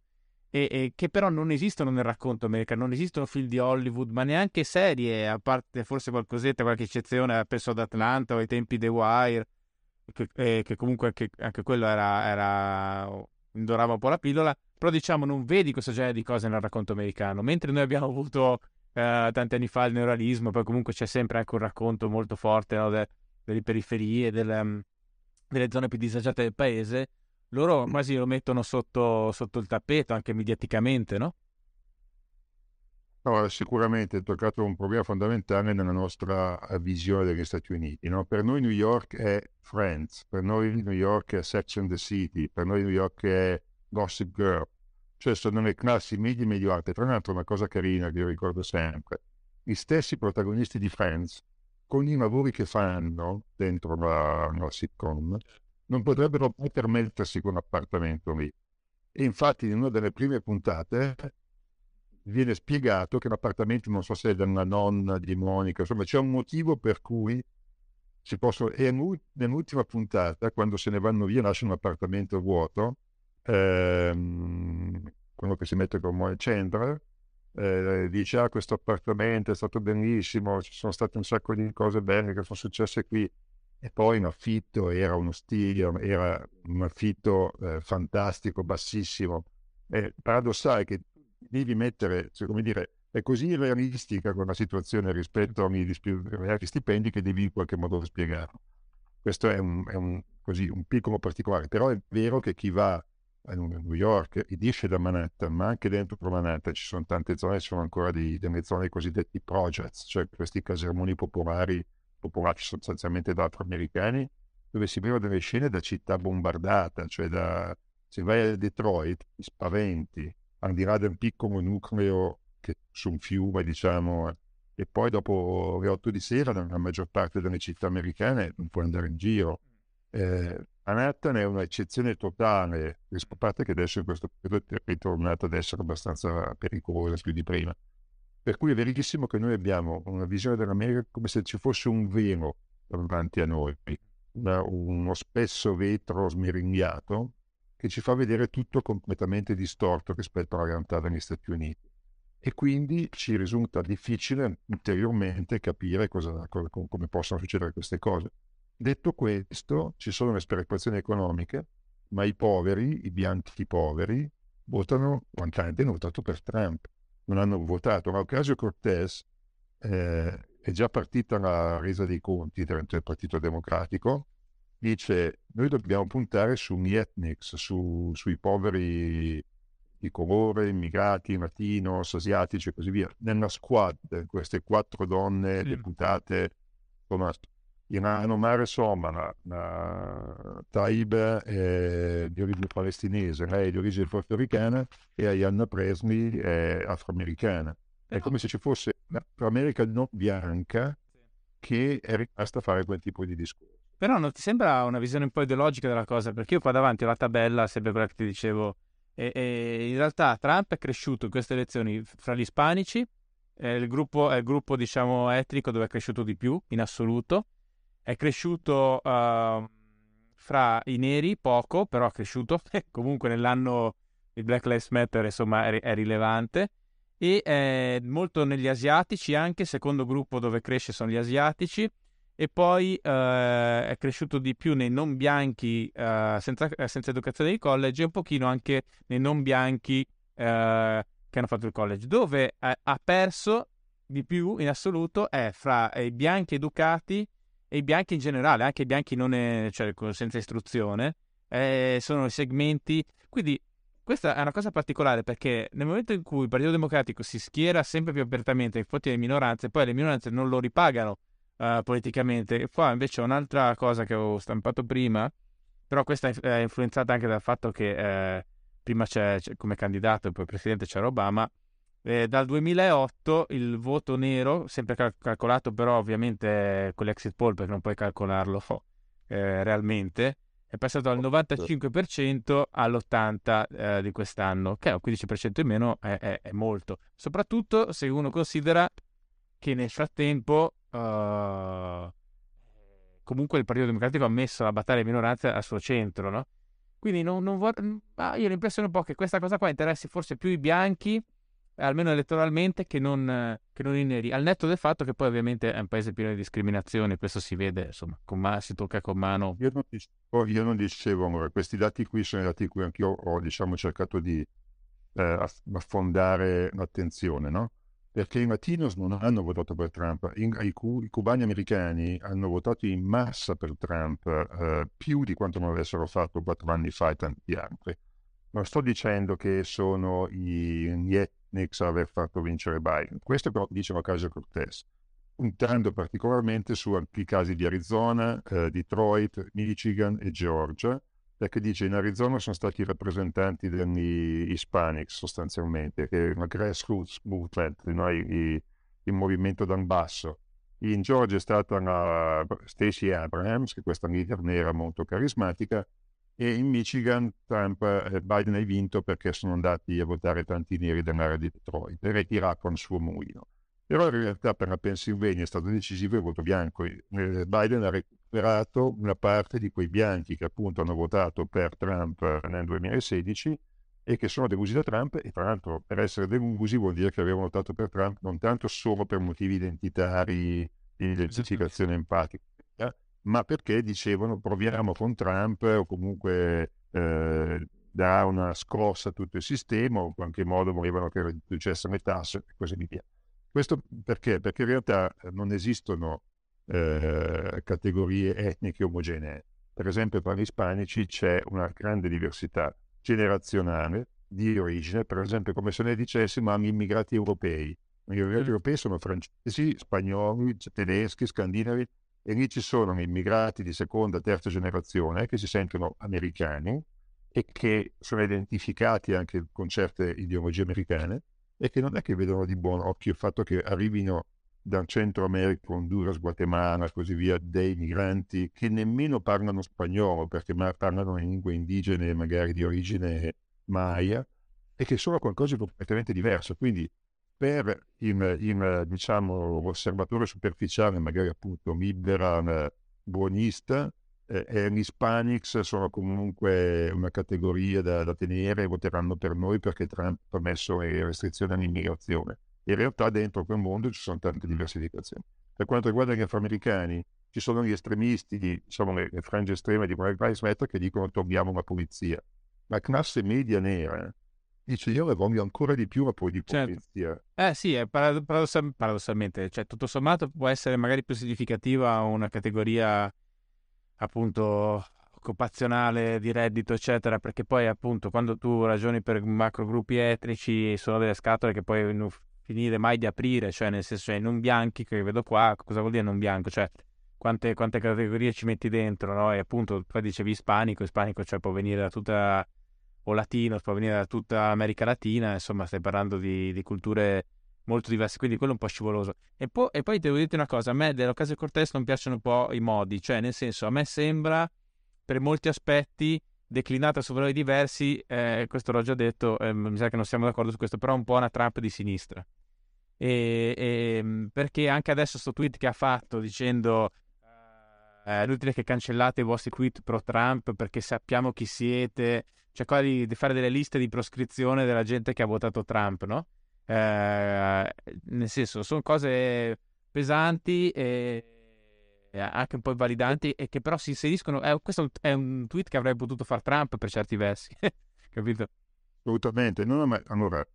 A: E, e, che però non esistono nel racconto americano, non esistono film di Hollywood, ma neanche serie, a parte forse qualcosetta, qualche eccezione, penso ad Atlanta o ai tempi The Wire, che, eh, che comunque anche, anche quello era, era indorava un po' la pillola, però diciamo non vedi questo genere di cose nel racconto americano, mentre noi abbiamo avuto eh, tanti anni fa il neuralismo, poi comunque c'è sempre anche un racconto molto forte no, de- delle periferie, delle, um, delle, zone più disagiate del paese, loro quasi lo mettono sotto, sotto il tappeto, anche mediaticamente, no?
B: No, sicuramente hai toccato un problema fondamentale nella nostra eh, visione degli Stati Uniti. No? Per noi New York è Friends, per noi New York è Sex and the City, per noi New York è Gossip Girl, cioè sono le classi medie e medio-alte. Tra l'altro una cosa carina che io ricordo sempre, gli stessi protagonisti di Friends, con i lavori che fanno dentro la, la sitcom, non potrebbero mai permettersi quell'appartamento lì. E infatti in una delle prime puntate viene spiegato che l'appartamento, non so se è della nonna di Monica, insomma c'è un motivo per cui si possono... E nell'ultima puntata, quando se ne vanno via, lasciano l'appartamento vuoto, ehm, quello che si mette con Moe Chandler, eh, dice ah questo appartamento è stato bellissimo, ci sono state un sacco di cose belle che sono successe qui e poi in affitto era uno stile, era un affitto eh, fantastico, bassissimo. È paradossale che devi mettere, cioè, come dire, è così realistica con la situazione rispetto agli stipendi che devi in qualche modo spiegarlo. Questo è, un, è un, così, un piccolo particolare, però è vero che chi va New York ed esce da Manhattan, ma anche dentro Manhattan ci sono tante zone, ci sono ancora di, delle zone cosiddetti projects, cioè questi casermoni popolari popolati sostanzialmente da afroamericani, dove si vedono delle scene da città bombardata, cioè da, se vai a Detroit ti spaventi, al di là del piccolo nucleo che su un fiume, diciamo, e poi dopo le 8 di sera nella maggior parte delle città americane non puoi andare in giro. Eh, Manhattan è un'eccezione totale, a che adesso in questo periodo è ritornato ad essere abbastanza pericolosa più di prima. Per cui è verissimo che noi abbiamo una visione dell'America come se ci fosse un velo davanti a noi, una, uno spesso vetro smeringhiato che ci fa vedere tutto completamente distorto rispetto alla realtà degli Stati Uniti. E quindi ci risulta difficile ulteriormente capire cosa, come possono succedere queste cose. Detto questo, ci sono le sperequazioni economiche, ma i poveri, i bianchi poveri, votano, quantamente hanno votato per Trump non hanno votato. Ma Ocasio-Cortez eh, è già partita la resa dei conti dentro il Partito Democratico, dice noi dobbiamo puntare sugli ethnics, su, sui poveri di colore, immigrati, latinos, asiatici e così via. Nella squad, queste quattro donne sì. deputate sono Iran Mare Somana, Taib è di origine palestinese, lei è di origine portoricana e Ayanna Presley è afroamericana. È come se ci fosse l'America non bianca che è rimasta a fare quel tipo di discorso.
A: Però non ti sembra una visione un po' ideologica della cosa? Perché io qua davanti ho la tabella, sempre quella che ti dicevo, e, e in realtà Trump è cresciuto in queste elezioni fra gli ispanici, è il gruppo, è il gruppo diciamo etnico dove è cresciuto di più in assoluto, è cresciuto uh, fra i neri poco, però è cresciuto. [LAUGHS] Comunque nell'anno il Black Lives Matter insomma è, è rilevante. E è molto negli asiatici anche, secondo gruppo dove cresce sono gli asiatici. E poi uh, è cresciuto di più nei non bianchi uh, senza, senza, educazione di college e un pochino anche nei non bianchi che hanno fatto il college. Dove ha perso di più in assoluto è fra i bianchi educati e i bianchi in generale, anche i bianchi è, cioè, senza istruzione, eh, sono segmenti. Quindi questa è una cosa particolare perché nel momento in cui il Partito Democratico si schiera sempre più apertamente in fronte alle minoranze, poi le minoranze non lo ripagano uh, politicamente. E qua invece un'altra cosa che avevo stampato prima, però questa è influenzata anche dal fatto che eh, prima c'è, c'è, come candidato e poi presidente c'era Obama, eh, dal 2008 il voto nero, sempre cal- calcolato però ovviamente con l'exit poll perché non puoi calcolarlo [LAUGHS] eh, realmente, è passato dal 95% all'80% eh, di quest'anno, che è un 15% in meno, è, è, è, molto. Soprattutto se uno considera che nel frattempo uh, comunque il Partito Democratico ha messo la battaglia di minoranze al suo centro, no? Quindi non, non vor- ah, io ho l'impressione un po' che questa cosa qua interessi forse più i bianchi almeno elettoralmente, che non, che non, i neri. Al netto del fatto che poi ovviamente è un paese pieno di discriminazione, questo si vede, insomma, man- si tocca con mano.
B: Io non dicevo, io non dicevo amore, questi dati qui sono i dati cui anch'io ho, diciamo, cercato di eh, affondare l'attenzione, no? Perché i latinos non hanno votato per Trump, in, i, i, cubani americani hanno votato in massa per Trump, eh, più di quanto non avessero fatto quattro anni fa e tanti altri. Non sto dicendo che sono i, gli Nix a aver fatto vincere Biden. Questo però dice Ocasio Cortez, puntando particolarmente su alcuni casi di Arizona, eh, Detroit, Michigan e Georgia, perché dice in Arizona sono stati i rappresentanti degli Hispanics sostanzialmente, che è una grassroots movement, no? il, il movimento dal basso. In Georgia è stata la Stacey Abrams, che questa leader nera molto carismatica, e in Michigan Trump, eh, Biden ha vinto perché sono andati a votare tanti neri dell'area di Detroit e ritirato il suo mulino. Però in realtà per la Pennsylvania è stato decisivo il voto bianco. Eh, Biden ha recuperato una parte di quei bianchi che appunto hanno votato per Trump nel 2016 e che sono delusi da Trump e tra l'altro per essere delusi vuol dire che avevano votato per Trump non tanto solo per motivi identitari di identificazione empatica, ma perché dicevano proviamo con Trump o comunque eh, darà una scossa a tutto il sistema o in qualche modo volevano che riducessero le tasse e così via. Questo perché? Perché in realtà eh, non esistono eh, categorie etniche omogenee. Per esempio tra gli ispanici c'è una grande diversità generazionale di origine, per esempio come se ne dicessimo gli immigrati europei. Gli immigrati mm. europei sono francesi, spagnoli, tedeschi, scandinavi e lì ci sono immigrati di seconda, terza generazione che si sentono americani e che sono identificati anche con certe ideologie americane e che non è che vedono di buon occhio il fatto che arrivino da Centro America, Honduras, Guatemala e così via, dei migranti che nemmeno parlano spagnolo perché parlano in lingue indigene, magari di origine maya, e che sono qualcosa di completamente diverso. Quindi per il, il diciamo, l'osservatore superficiale, magari appunto liberal, buonista, eh, gli Hispanics sono comunque una categoria da, da tenere e voteranno per noi perché Trump ha messo le restrizioni all'immigrazione. In realtà dentro quel mondo ci sono tante diversificazioni. Per quanto riguarda gli afroamericani, ci sono gli estremisti, diciamo le, frange estreme di Black Lives Matter che dicono togliamo la polizia. La classe media nera dice io le voglio ancora di più ma poi di certo. polizia.
A: Eh sì, paradossal- paradossalmente, cioè tutto sommato può essere magari più significativa una categoria appunto occupazionale di reddito eccetera perché poi appunto quando tu ragioni per macro gruppi etnici sono delle scatole che poi non finire mai di aprire cioè nel senso cioè non bianchi che vedo qua cosa vuol dire non bianco cioè quante, quante categorie ci metti dentro no? e appunto poi dicevi ispanico ispanico cioè può venire da tutta o latino può venire da tutta America Latina insomma stai parlando di, di culture molto diverse, quindi quello è un po' scivoloso. E, po- e poi devo dirti una cosa, a me dell'Ocasio Cortez non piacciono un po' i modi, cioè nel senso a me sembra per molti aspetti declinata su valori diversi, eh, questo l'ho già detto, eh, mi sa che non siamo d'accordo su questo, però un po' una Trump di sinistra. E, e, mm, perché anche adesso sto tweet che ha fatto dicendo eh, è inutile che cancellate i vostri tweet pro Trump perché sappiamo chi siete, cioè qua di, di fare delle liste di proscrizione della gente che ha votato Trump, no? Eh, nel senso, sono cose pesanti e anche un po' invalidanti e che però si inseriscono. Eh, questo è un tweet che avrebbe potuto fare Trump per certi versi, [LAUGHS] capito?
B: Assolutamente. No, no, ma allora,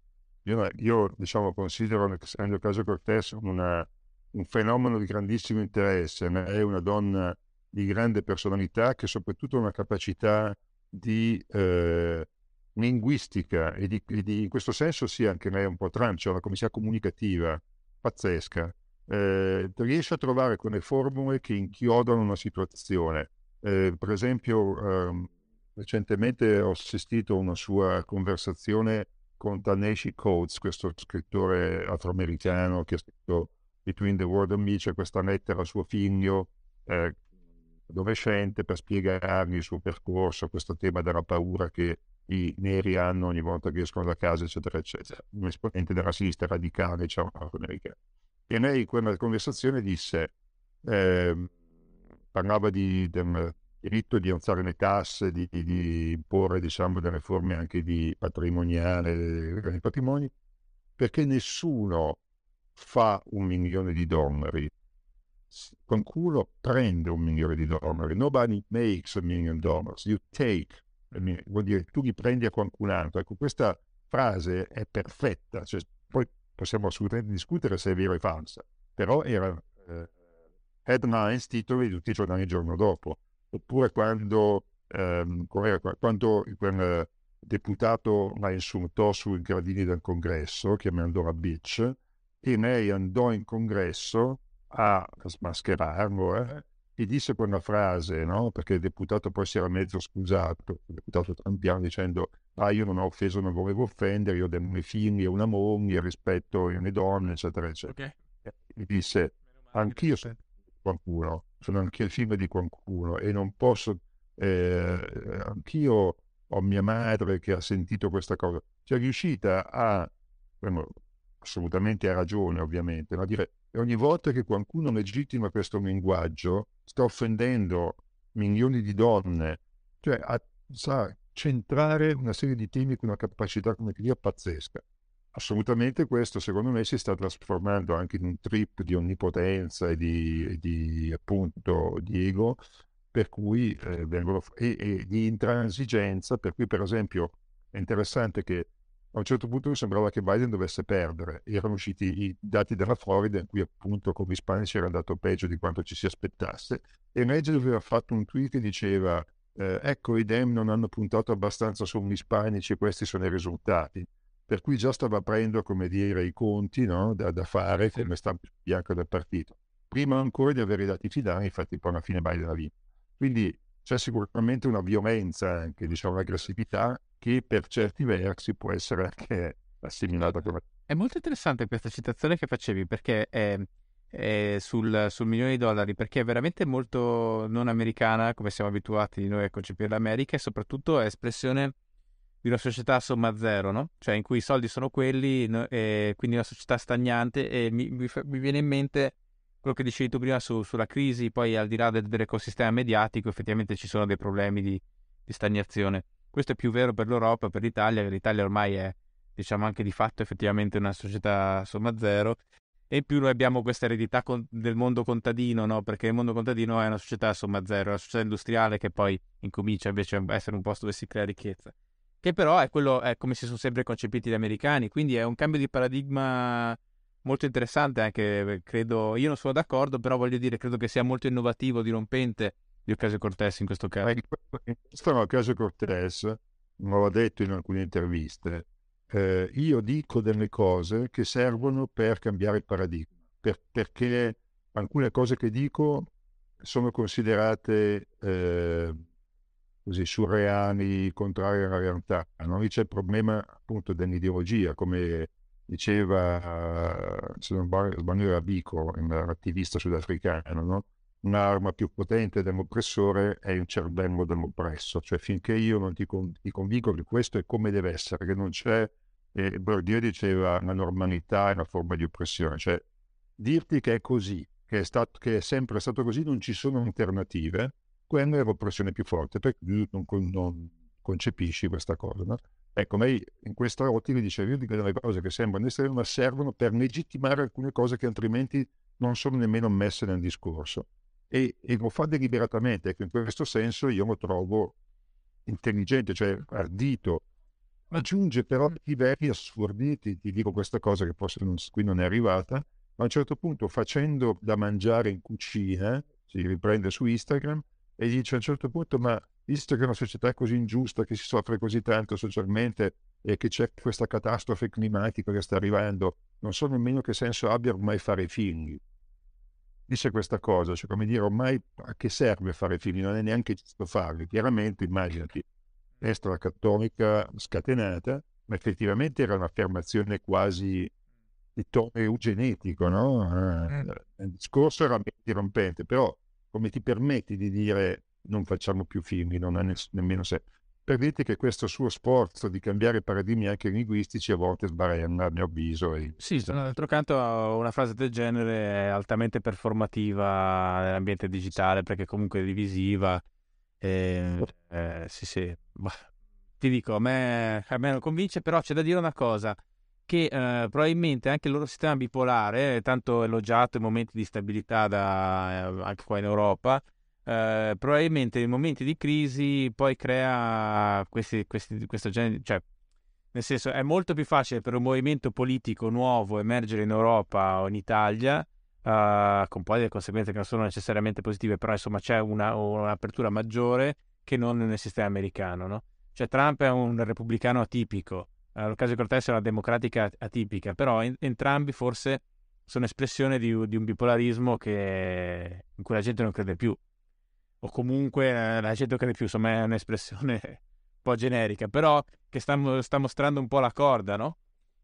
B: io, io diciamo, considero Alexandria Caso una, un fenomeno di grandissimo interesse. È una donna di grande personalità che soprattutto ha una capacità di eh, linguistica e, di, e di, in questo senso sì, anche lei è un po' cioè una comicità comunicativa pazzesca. Eh, riesce a trovare quelle formule che inchiodano una situazione. Eh, per esempio, ehm, recentemente ho assistito a una sua conversazione con Taneshi Coates, questo scrittore afroamericano che ha scritto Between the World and Me, c'è questa lettera a suo figlio, eh, adolescente, per spiegargli il suo percorso, questo tema della paura che i neri hanno ogni volta che escono da casa, eccetera, eccetera. Un esponente della sinistra radicale, diciamo, afroamericana. E lei in quella conversazione disse, eh, parlava di, del diritto di alzare le tasse, di, di imporre, diciamo, delle forme anche di patrimoniale, dei patrimoni, perché nessuno fa un milione di dollari. Qualcuno prende un milione di dollari. Nobody makes a million dollars. You take vuol dire tu li prendi a qualcun altro. Ecco, questa frase è perfetta, cioè, poi possiamo assolutamente discutere se è vera o falsa, però era eh, headlines, titoli di tutti i giornali il giorno dopo. Oppure quando, ehm, quando quel deputato la insultò sui gradini del congresso, chiamandola bitch, e lei andò in congresso a smascherarlo, eh, e disse quella frase, no? perché il deputato poi si era mezzo scusato, il deputato Trampiano dicendo ah io non ho offeso, non volevo offendere, io ho dei figli e una moglie, rispetto alle donne, eccetera, eccetera. Okay. E disse anch'io sono qualcuno, sono anche il figlio di qualcuno e non posso, eh, anch'io ho mia madre che ha sentito questa cosa. Cioè è riuscita a, assolutamente ha ragione ovviamente, ma dire ogni volta che qualcuno legittima questo linguaggio sta offendendo milioni di donne, cioè a, sa centrare una serie di temi con una capacità come dire pazzesca. assolutamente questo secondo me si sta trasformando anche in un trip di onnipotenza e di, di appunto di ego per cui eh, vengono, e, e, di intransigenza per cui per esempio è interessante che a un certo punto mi sembrava che Biden dovesse perdere erano usciti i dati della Florida in cui appunto come ispanici era andato peggio di quanto ci si aspettasse e Reggio aveva fatto un tweet che diceva eh, ecco i Dem non hanno puntato abbastanza sugli ispanici e questi sono i risultati per cui già stava aprendo, come dire, i conti no? da, da, fare come stampa bianca del partito. Prima ancora di avere i dati finali, infatti poi alla fine Biden ha vinto. Quindi c'è sicuramente una violenza, anche diciamo un'aggressività che per certi versi può essere anche assimilata come...
A: È molto interessante questa citazione che facevi perché è, è sul, sul, milione di dollari, perché è veramente molto non americana, come siamo abituati noi a concepire l'America, e soprattutto è espressione di una società a somma zero, no? Cioè in cui i soldi sono quelli, no? quindi una società stagnante e mi, mi, mi, viene in mente quello che dicevi tu prima su, sulla crisi, poi al di là del, dell'ecosistema mediatico effettivamente ci sono dei problemi di, di, stagnazione. Questo è più vero per l'Europa, per l'Italia, l'Italia ormai è diciamo anche di fatto effettivamente una società somma zero. E in più noi abbiamo questa eredità con, del mondo contadino, no? Perché il mondo contadino è una società somma zero, è una società industriale che poi incomincia invece a essere un posto dove si crea ricchezza. Che però è quello è come si sono sempre concepiti gli americani, quindi è un cambio di paradigma molto interessante anche, credo, io non sono d'accordo, però voglio dire, credo che sia molto innovativo, dirompente di Ocasio-Cortez in questo caso. In
B: questo Ocasio-Cortez, l'ho detto in alcune interviste, eh, io dico delle cose che servono per cambiare il paradigma, per, perché alcune cose che dico sono considerate... Eh, così surreali, contrari alla realtà. Non c'è il problema appunto dell'ideologia, come diceva, se non sbaglio era Bico, un attivista sudafricano, no? Un'arma più potente dell'oppressore è il cervello dell'oppresso, cioè finché io non ti, con, ti convinco che questo è come deve essere, che non c'è, e Bourdieu diceva la normalità è una forma di oppressione, cioè dirti che è così, che è, stato, che è sempre stato così, non ci sono alternative, quella è l'oppressione più forte, perché tu non, non concepisci questa cosa. No? Ecco, lei in questa ottica diceva, io dico delle cose che sembrano essere, ma servono per legittimare alcune cose che altrimenti non sono nemmeno messe nel discorso. E, e lo fa deliberatamente, ecco, in questo senso io lo trovo intelligente, cioè ardito, aggiunge però livelli assurditi, ti dico questa cosa che forse non, qui non è arrivata, ma a un certo punto facendo da mangiare in cucina, si riprende su Instagram, e dice a un certo punto, ma visto che una società è così ingiusta, che si soffre così tanto socialmente e che c'è questa catastrofe climatica che sta arrivando, non so nemmeno che senso abbia ormai fare figli. Dice questa cosa, cioè come dire, ormai a che serve fare figli? Non è neanche giusto farli. Chiaramente, immaginati, destra cattolica scatenata, ma effettivamente era un'affermazione quasi di tono eugenetico, no? Eh, mm. Il discorso era dirompente, però come ti permetti di dire non facciamo più film, non ha nemmeno se. Per dirti che questo suo sforzo di cambiare paradigmi anche linguistici a volte sbarena, a mio avviso. E...
A: Sì, d'altro canto una frase del genere è altamente performativa nell'ambiente digitale perché comunque è divisiva. E, eh, sì, sì. Bah, ti dico, a me, a me non convince, però c'è da dire una cosa che eh, probabilmente anche il loro sistema bipolare, eh, tanto elogiato in momenti di stabilità da, eh, anche qua in Europa, eh, probabilmente in momenti di crisi poi crea questi, questi, questo genere, cioè nel senso è molto più facile per un movimento politico nuovo emergere in Europa o in Italia, uh, con poi delle conseguenze che non sono necessariamente positive, però insomma c'è una, un'apertura maggiore che non nel sistema americano. No? Cioè Trump è un repubblicano atipico, eh, l'occasione Cortez è una democratica atipica, però in, entrambi forse sono espressione di, di, un bipolarismo che, in cui la gente non crede più, o comunque eh, la gente crede più, insomma è un'espressione [LAUGHS] un po' generica, però che sta, sta mostrando un po' la corda, no?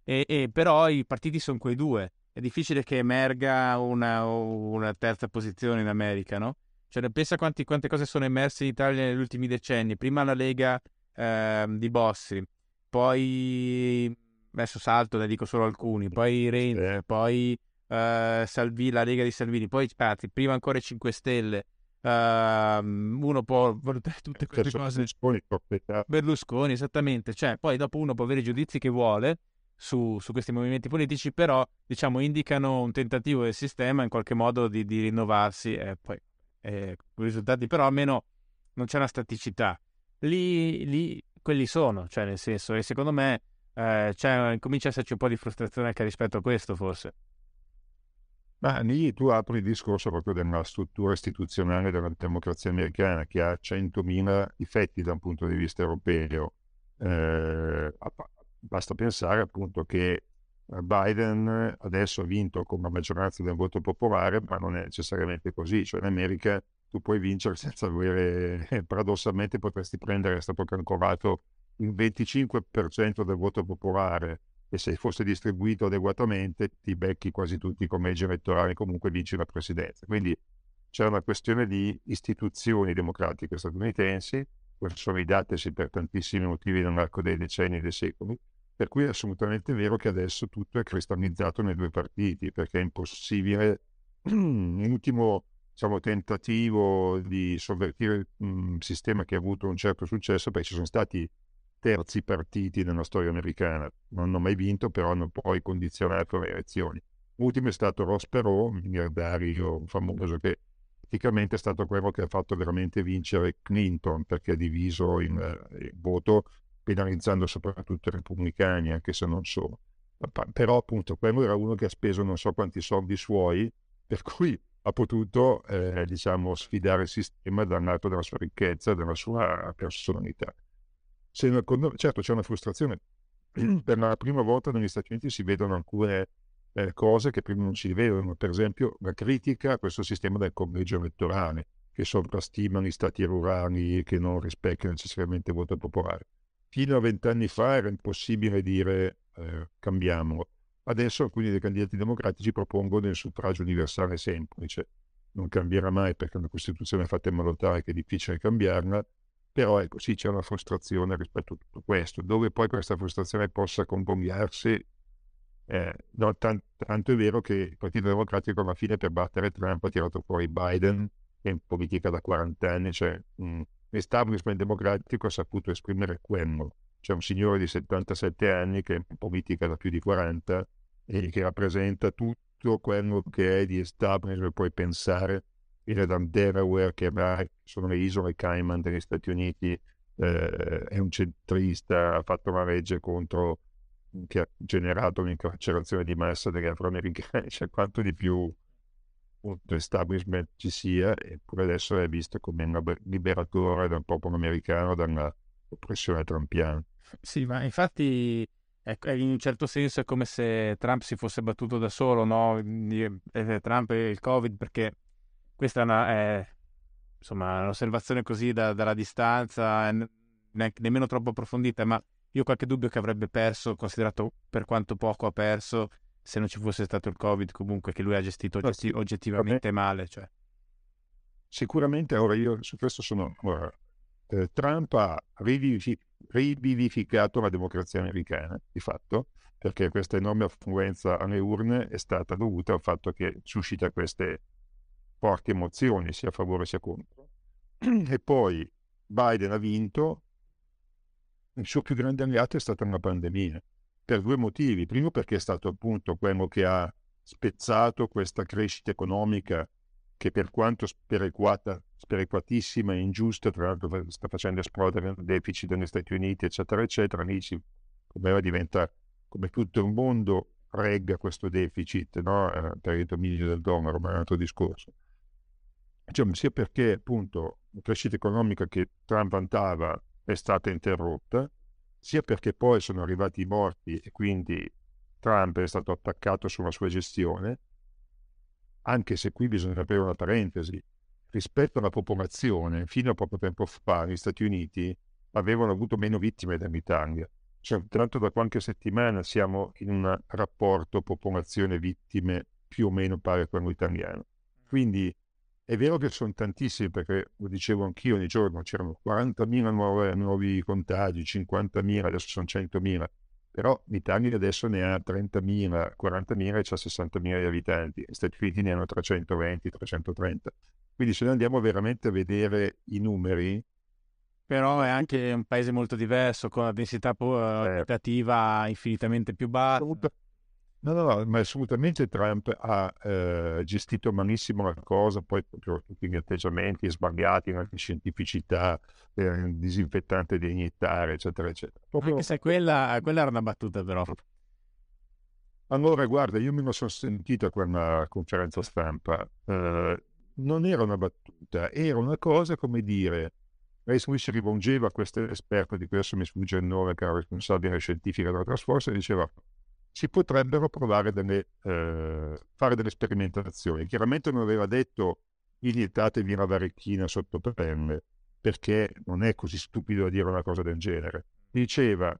A: E, e, però i partiti sono quei due, è difficile che emerga una, una terza posizione in America, no? Cioè, pensa quanti, quante cose sono emerse in Italia negli ultimi decenni. Prima la Lega eh, di Bossi, poi adesso salto, ne dico solo alcuni, poi Renzi, poi uh, Salvini, la Lega di Salvini, poi anzi, prima ancora i 5 Stelle. Uh, uno può valutare [LAUGHS] tutte queste cose.
B: Berlusconi,
A: Berlusconi, esattamente. Cioè, poi dopo uno può avere i giudizi che vuole, su, su, questi movimenti politici, però diciamo indicano un tentativo del sistema in qualche modo di, di rinnovarsi e poi eh, risultati però almeno non c'è una staticità. Lì, lì quelli sono, cioè nel senso, e secondo me eh, comincia a esserci un po' di frustrazione anche rispetto a questo forse.
B: Ma lì tu apri il discorso proprio della struttura istituzionale della democrazia americana che ha 100.000 difetti da un punto di vista europeo. Eh, basta pensare appunto che eh, Biden adesso ha vinto con una maggioranza del voto popolare, ma non è necessariamente così. Cioè in America tu puoi vincere senza avere, paradossalmente potresti prendere, è stato calcolato, il 25% del voto popolare e se fosse distribuito adeguatamente ti becchi quasi tutti i collegi elettorali comunque vinci la presidenza. Quindi c'è una questione di istituzioni democratiche statunitensi, questi sono i datesi per tantissimi motivi nell'arco dei decenni e dei secoli, per cui è assolutamente vero che adesso tutto è cristallizzato nei due partiti, perché è impossibile, [CLEARS THROAT] un diciamo, tentativo di sovvertire un sistema che ha avuto un certo successo, perché ci sono stati terzi partiti nella storia americana. Non hanno mai vinto, però hanno poi condizionato le elezioni. L'ultimo è stato Ross Perot, un miliardario famoso che praticamente è stato quello che ha fatto veramente vincere Clinton perché ha diviso il, il voto penalizzando soprattutto i repubblicani, anche se non solo. Però appunto quello era uno che ha speso non so quanti soldi suoi, per cui ha potuto eh, diciamo, sfidare il sistema dal lato della sua ricchezza, della sua personalità certo c'è una frustrazione. [CLEARS THROAT] Per la prima volta negli Stati Uniti si vedono alcune eh, cose che prima non si vedevano, per esempio la critica a questo sistema del collegio elettorale, che sovrastima gli stati rurali, che non rispecchia necessariamente il voto popolare. Fino a vent'anni fa era impossibile dire eh, cambiamolo. Adesso alcuni dei candidati democratici propongono il suffragio universale semplice. Non cambierà mai perché la Costituzione fatta in modo tale che è difficile cambiarla, però ecco, sì, c'è una frustrazione rispetto a tutto questo, dove poi questa frustrazione possa compongarsi. Eh, no, tant- tanto è vero che il Partito Democratico alla fine per battere Trump ha tirato fuori Biden, che è in politica da 40 anni, cioè mh, l'establishment democratico ha saputo esprimere quello. C'è un signore di 77 anni che è in politica da più di 40 e che rappresenta tutto quello che è di establishment, puoi pensare viene dal Delaware, che sono le isole Cayman degli Stati Uniti, eh, è un centrista, ha fatto una legge contro che ha generato un'incarcerazione di massa degli afroamericani, [LAUGHS] cioè quanto di più appunto, establishment ci sia, eppure adesso è visto come un liberatore del popolo americano dall'oppressione trampiana.
A: Sì, ma infatti è, in un certo senso è come se Trump si fosse battuto da solo, no? Eh, Trump e il Covid, perché questa è, una, è insomma, un'osservazione così da, dalla distanza, neanche, nemmeno troppo approfondita, ma io ho qualche dubbio che avrebbe perso, considerato per quanto poco ha perso, se non ci fosse stato il Covid, comunque che lui ha gestito oggetti, oggettivamente male. Cioè.
B: Sicuramente, ora io su questo sono... Ora, eh, Trump ha rivivificato la democrazia americana, di fatto, perché questa enorme affluenza alle urne è stata dovuta al fatto che suscita queste forti emozioni sia a favore sia contro. [CLEARS THROAT] E poi Biden ha vinto, il suo più grande alleato è stata una pandemia, per due motivi. Primo perché è stato appunto quello che ha spezzato questa crescita economica che per quanto sperequata, sperequatissima e ingiusta, tra l'altro sta facendo esplodere il deficit negli Stati Uniti, eccetera, eccetera, si, come diventa come tutto il mondo regga questo deficit no? eh, per il dominio del dollaro, ma è un altro discorso diciamo, sia perché appunto la crescita economica che Trump vantava è stata interrotta, sia perché poi sono arrivati i morti e quindi Trump è stato attaccato sulla sua gestione, anche se qui bisogna aprire una parentesi, rispetto alla popolazione, fino a poco tempo fa gli Stati Uniti avevano avuto meno vittime dell'Italia. Cioè, tanto da qualche settimana siamo in un rapporto popolazione-vittime più o meno pari a quello italiano. Quindi è vero che sono tantissimi, perché lo dicevo anch'io ogni giorno, c'erano 40.000 nuove, nuovi contagi, 50.000, adesso sono 100.000, però l'Italia adesso ne ha 30.000, 40.000 e ha 60.000 di abitanti, gli Stati Uniti ne hanno 320, 330. Quindi se noi andiamo veramente a vedere i numeri,
A: Però è anche un paese molto diverso, con una densità eh, abitativa infinitamente più bassa.
B: No, no, no, ma assolutamente Trump ha eh, gestito malissimo la cosa, poi proprio tutti gli atteggiamenti sbagliati, antiscientificità, eh, disinfettante da iniettare, eccetera, eccetera.
A: Proprio... Anche se quella, quella era una battuta però.
B: Allora, guarda, io me lo sono sentito a quella conferenza stampa. Eh, non era una battuta, era una cosa come dire, lei si rivolgeva a questo esperto di cui adesso mi sfugge il nome, che era responsabile scientifica della Task Force, e diceva si potrebbero provare delle, eh, fare delle sperimentazioni. Chiaramente non aveva detto iniettatevi una varecchina sotto pelle, perché non è così stupido a dire una cosa del genere. Diceva,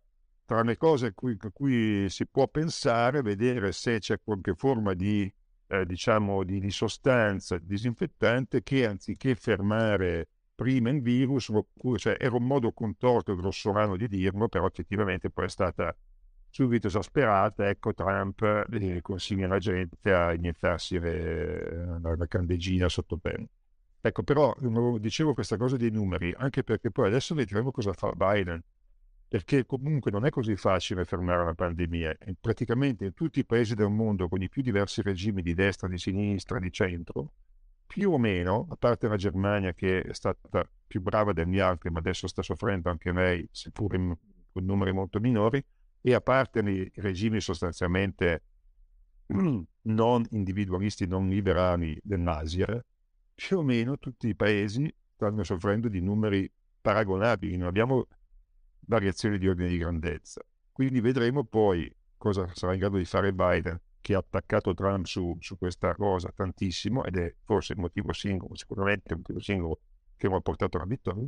B: tra le cose a cui, cui si può pensare, vedere se c'è qualche forma di, eh, diciamo, di, di sostanza disinfettante che anziché fermare prima il virus, cioè era un modo contorto e grossolano di dirlo, però effettivamente poi è stata subito esasperata, ecco Trump eh, consiglia alla gente a iniettarsi le, la, la candeggina sotto pelle. Ecco, però dicevo questa cosa dei numeri, anche perché poi adesso vedremo cosa fa Biden, perché comunque non è così facile fermare la pandemia. praticamente in tutti i paesi del mondo, con i più diversi regimi di destra, di sinistra, di centro, più o meno, a parte la Germania che è stata più brava degli altri, ma adesso sta soffrendo anche lei, seppur in, con numeri molto minori, e a parte i regimi sostanzialmente [CLEARS THROAT] non individualisti, non liberali dell'Asia, più o meno tutti i paesi stanno soffrendo di numeri paragonabili, non abbiamo variazioni di ordine di grandezza. Quindi vedremo poi cosa sarà in grado di fare Biden, che ha attaccato Trump su, su questa cosa tantissimo, ed è forse il motivo singolo, sicuramente il motivo singolo che lo ha portato alla vittoria,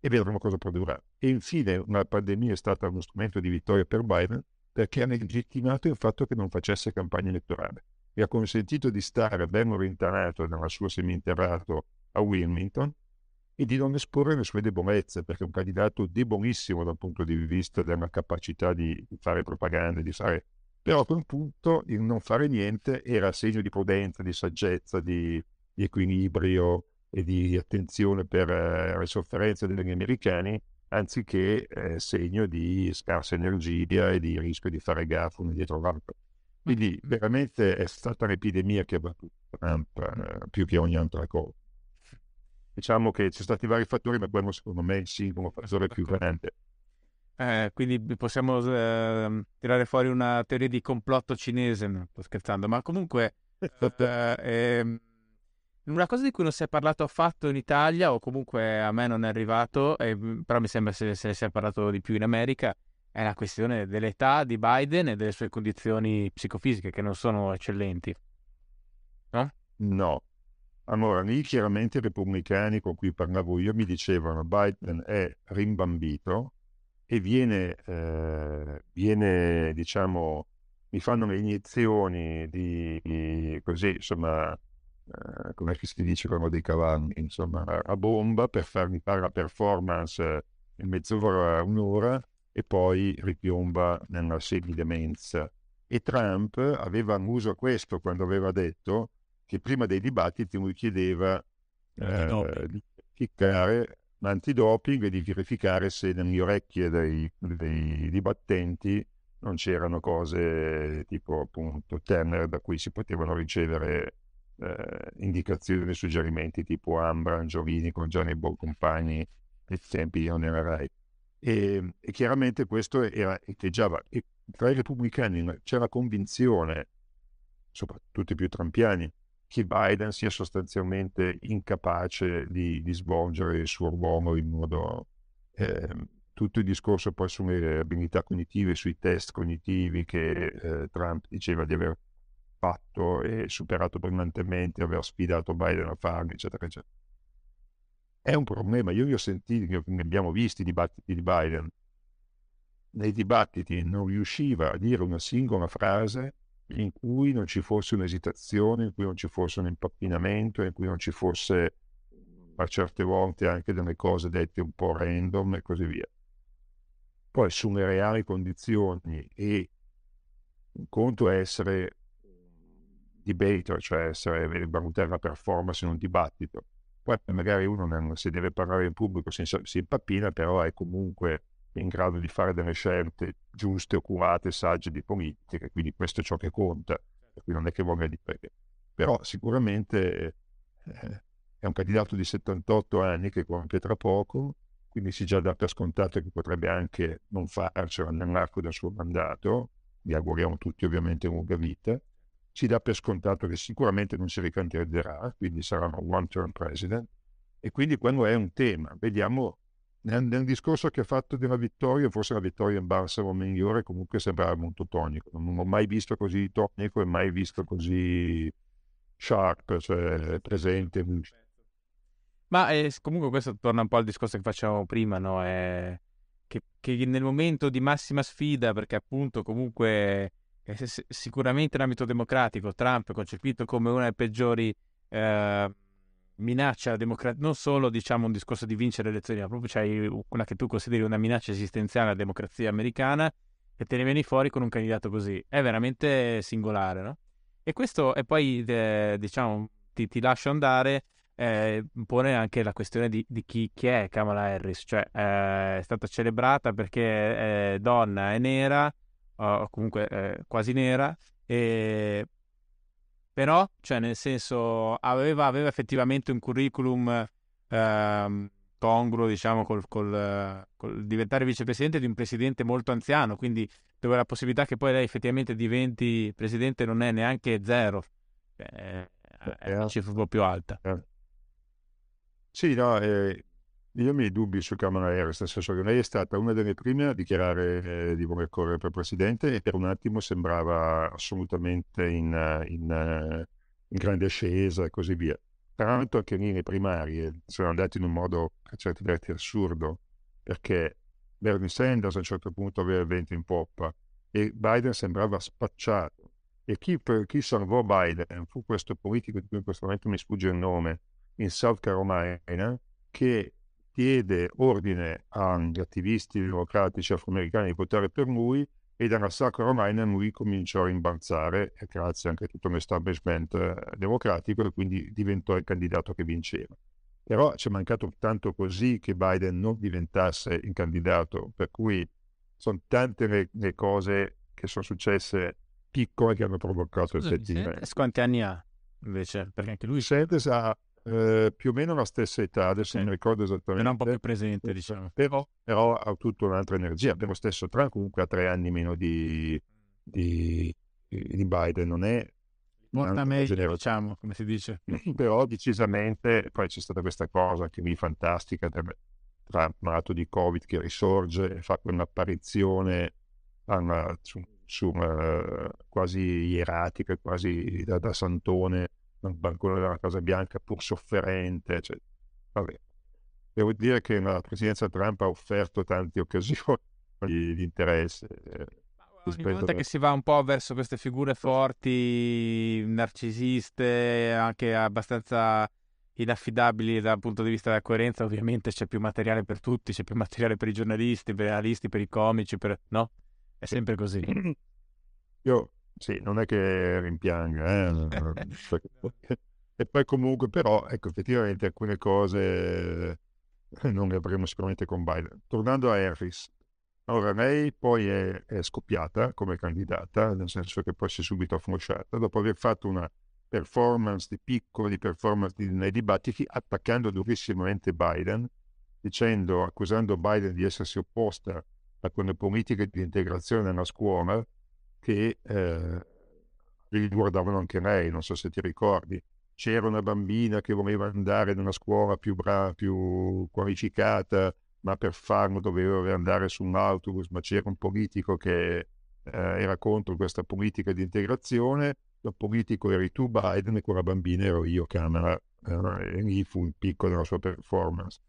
B: e vedremo cosa produrrà. E infine la pandemia è stata uno strumento di vittoria per Biden perché ha legittimato il fatto che non facesse campagna elettorale e ha consentito di stare ben orientato nella sua seminterrato a Wilmington e di non esporre le sue debolezze, perché è un candidato debolissimo dal punto di vista della capacità di fare propaganda, di fare... Però a quel punto il non fare niente era segno di prudenza, di saggezza, di, di equilibrio, e di attenzione per eh, le sofferenze degli americani, anziché eh, segno di scarsa energia e di rischio di fare gaffe uno dietro l'altro. Quindi veramente è stata un'epidemia che ha battuto Trump eh, più che ogni altra cosa. Diciamo che ci sono stati vari fattori, ma quello secondo me è il singolo fattore più grande.
A: Eh, quindi possiamo eh, tirare fuori una teoria di complotto cinese, no, sto scherzando, ma comunque [LAUGHS] eh, ehm, una cosa di cui non si è parlato affatto in Italia, o comunque a me non è arrivato, eh, però mi sembra se, se ne sia parlato di più in America, è la questione dell'età di Biden e delle sue condizioni psicofisiche che non sono eccellenti. No?
B: No. Allora, lì chiaramente i repubblicani con cui parlavo io mi dicevano Biden è rimbambito e viene, eh, viene diciamo, mi fanno le iniezioni di, di così, insomma, eh, come si dice con dei cavalli, insomma, a bomba per farmi fare la performance in mezz'ora, un'ora e poi ripiomba nella semidemenza. E Trump aveva uso questo quando aveva detto che prima dei dibattiti lui chiedeva eh, di verificare l'antidoping e di verificare se nelle orecchie dei, dei dibattenti non c'erano cose tipo appunto tenere da cui si potevano ricevere eh, indicazioni suggerimenti tipo Ambra, Angiolini con Gianni Boncompagni ai tempi io ne Rai. E, e chiaramente questo era, echeggiava. E tra i repubblicani c'è la convinzione, soprattutto i più trampiani, che Biden sia sostanzialmente incapace di, di svolgere il suo ruolo in modo... Eh, tutto il discorso poi sulle abilità cognitive, sui test cognitivi che eh, Trump diceva di aver fatto e superato brillantemente, aver sfidato Biden a farlo, eccetera, eccetera. È un problema, io li ho sentiti, ne abbiamo visti i dibattiti di Biden. Nei dibattiti non riusciva a dire una singola frase in cui non ci fosse un'esitazione, in cui non ci fosse un impappinamento, in cui non ci fosse a certe volte anche delle cose dette un po' random e così via. Poi sulle reali condizioni e un conto è essere debater, cioè essere, valutare la performance in un dibattito. Poi magari uno se deve parlare in pubblico si, si impappina, però è comunque in grado di fare delle scelte giuste, oculate, sagge di politica, quindi questo è ciò che conta, quindi non è che voglia dire. Però sicuramente eh, è un candidato di 78 anni che compie tra poco, quindi si già dà per scontato che potrebbe anche non farcela nell'arco del suo mandato, vi auguriamo tutti ovviamente lunga vita, si dà per scontato che sicuramente non si ricandiderà, quindi sarà un one-term president, e quindi quello è un tema. Vediamo nel, nel, discorso che ha fatto della vittoria, forse la vittoria in Barcelo migliore, comunque sembrava molto tonico. Non ho mai visto così tonico e mai visto così sharp, cioè presente.
A: Ma eh, comunque questo torna un po' al discorso che facevamo prima, no? È che, che, nel momento di massima sfida, perché appunto comunque eh, sicuramente in ambito democratico Trump è concepito come una delle peggiori... Eh, minaccia alla democrazia, non solo diciamo un discorso di vincere le elezioni, ma proprio c'hai una che tu consideri una minaccia esistenziale alla democrazia americana e te ne vieni fuori con un candidato così. È veramente singolare, no? E questo, e poi eh, diciamo, ti, ti, lascio andare, eh, pone anche la questione di, di chi, chi, è Kamala Harris, cioè eh, è stata celebrata perché è donna, è nera, o comunque eh, quasi nera, e però, cioè, nel senso, aveva, aveva effettivamente un curriculum eh, congruo, diciamo, col, col, col, diventare vicepresidente di un presidente molto anziano, quindi dove la possibilità che poi lei effettivamente diventi presidente non è neanche zero, cioè, è una cifra un po' più alta. Eh.
B: Sì, no, eh, io ho i miei dubbi su Kamala Harris, nel senso che lei è stata una delle prime a dichiarare eh, di voler correre per presidente e per un attimo sembrava assolutamente in, in, in grande ascesa e così via. Tra l'altro anche lì le primarie sono andate in un modo a certi versi assurdo, perché Bernie Sanders a un certo punto aveva il vento in poppa e Biden sembrava spacciato. E chi, chi salvò Biden fu questo politico di cui in questo momento mi sfugge il nome, in South Carolina, che diede ordine agli attivisti democratici afroamericani di votare per lui e dalla South Carolina lui cominciò a rimbalzare grazie anche a tutto l'establishment eh, democratico e quindi diventò il candidato che vinceva. Però ci è mancato tanto così che Biden non diventasse il candidato, per cui sono tante le, le cose che sono successe piccole che hanno provocato il sentimento.
A: Quanti anni ha invece? Perché anche lui...
B: Sanders ha eh, più o meno la stessa età, adesso sì. non ricordo esattamente.
A: Era un po' più presente, diciamo.
B: Però, però ha tutta un'altra energia. Per lo stesso Trump comunque ha tre anni meno di, di, di Biden, non è...
A: Molta meglio, diciamo, come si dice. [CLEARS THROAT]
B: Però decisamente, poi c'è stata questa cosa che lì fantastica, Trump malato di Covid che risorge e fa quell'apparizione una, su, su una, quasi ieratica, quasi da, da santone dal balcone della Casa Bianca pur sofferente. Cioè, Devo dire che la presidenza Trump ha offerto tante [LAUGHS] occasioni di, di interesse. Eh,
A: ogni volta a... che si va un po' verso queste figure forti, narcisiste, anche abbastanza inaffidabili dal punto di vista della coerenza, ovviamente c'è più materiale per tutti, c'è più materiale per i giornalisti, per i analisti, per i comici, per... no? È sempre così. [CLEARS THROAT]
B: Io sì, non è che rimpianga, eh? [LAUGHS] [LAUGHS] e poi comunque però, ecco, effettivamente alcune cose non le avremo sicuramente con Biden. Tornando a Harris, allora lei poi è, è scoppiata come candidata, nel senso che poi si è subito afflosciata, dopo aver fatto una performance di picco, di performance nei dibattiti, attaccando durissimamente Biden, dicendo, accusando Biden di essersi opposta a quelle politiche di integrazione nella scuola, che eh, riguardavano anche lei, non so se ti ricordi. C'era una bambina che voleva andare in una scuola più, bra- più qualificata, ma per farlo doveva andare su un autobus, ma c'era un politico che eh, era contro questa politica di integrazione. Il politico eri tu, Biden, e quella bambina ero io, Camera. Eh, e lì fu il picco della sua performance.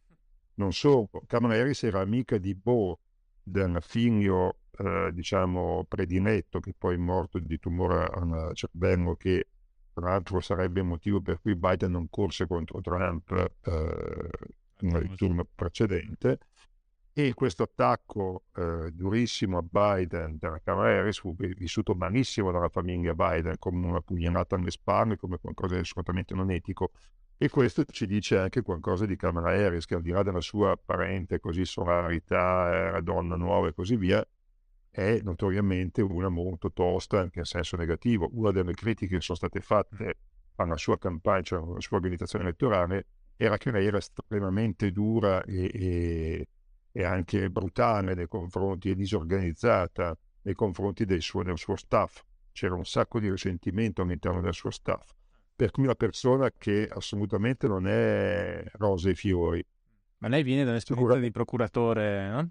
B: Non solo, Kamala Harris era amica di Bo, del figlio eh, diciamo, prediletto, che poi è morto di tumore al cervello, che tra l'altro sarebbe il motivo per cui Biden non corse contro Trump eh, nel turno precedente. E questo attacco eh, durissimo a Biden dalla Camera Harris fu vissuto malissimo dalla famiglia Biden come una pugnalata alle spalle, come qualcosa di assolutamente non etico, E questo ci dice anche qualcosa di Kamala Harris, che al di là della sua apparente così solarità, eh, donna nuova e così via, è notoriamente una molto tosta anche in senso negativo. Una delle critiche che sono state fatte alla sua campagna, cioè alla sua organizzazione elettorale, era che lei era estremamente dura e, e, e anche brutale nei confronti e disorganizzata nei confronti del suo, del suo staff. C'era un sacco di risentimento all'interno del suo staff per cui una persona che assolutamente non è rose e fiori.
A: Ma lei viene dall'esperienza Sicura... di procuratore, no?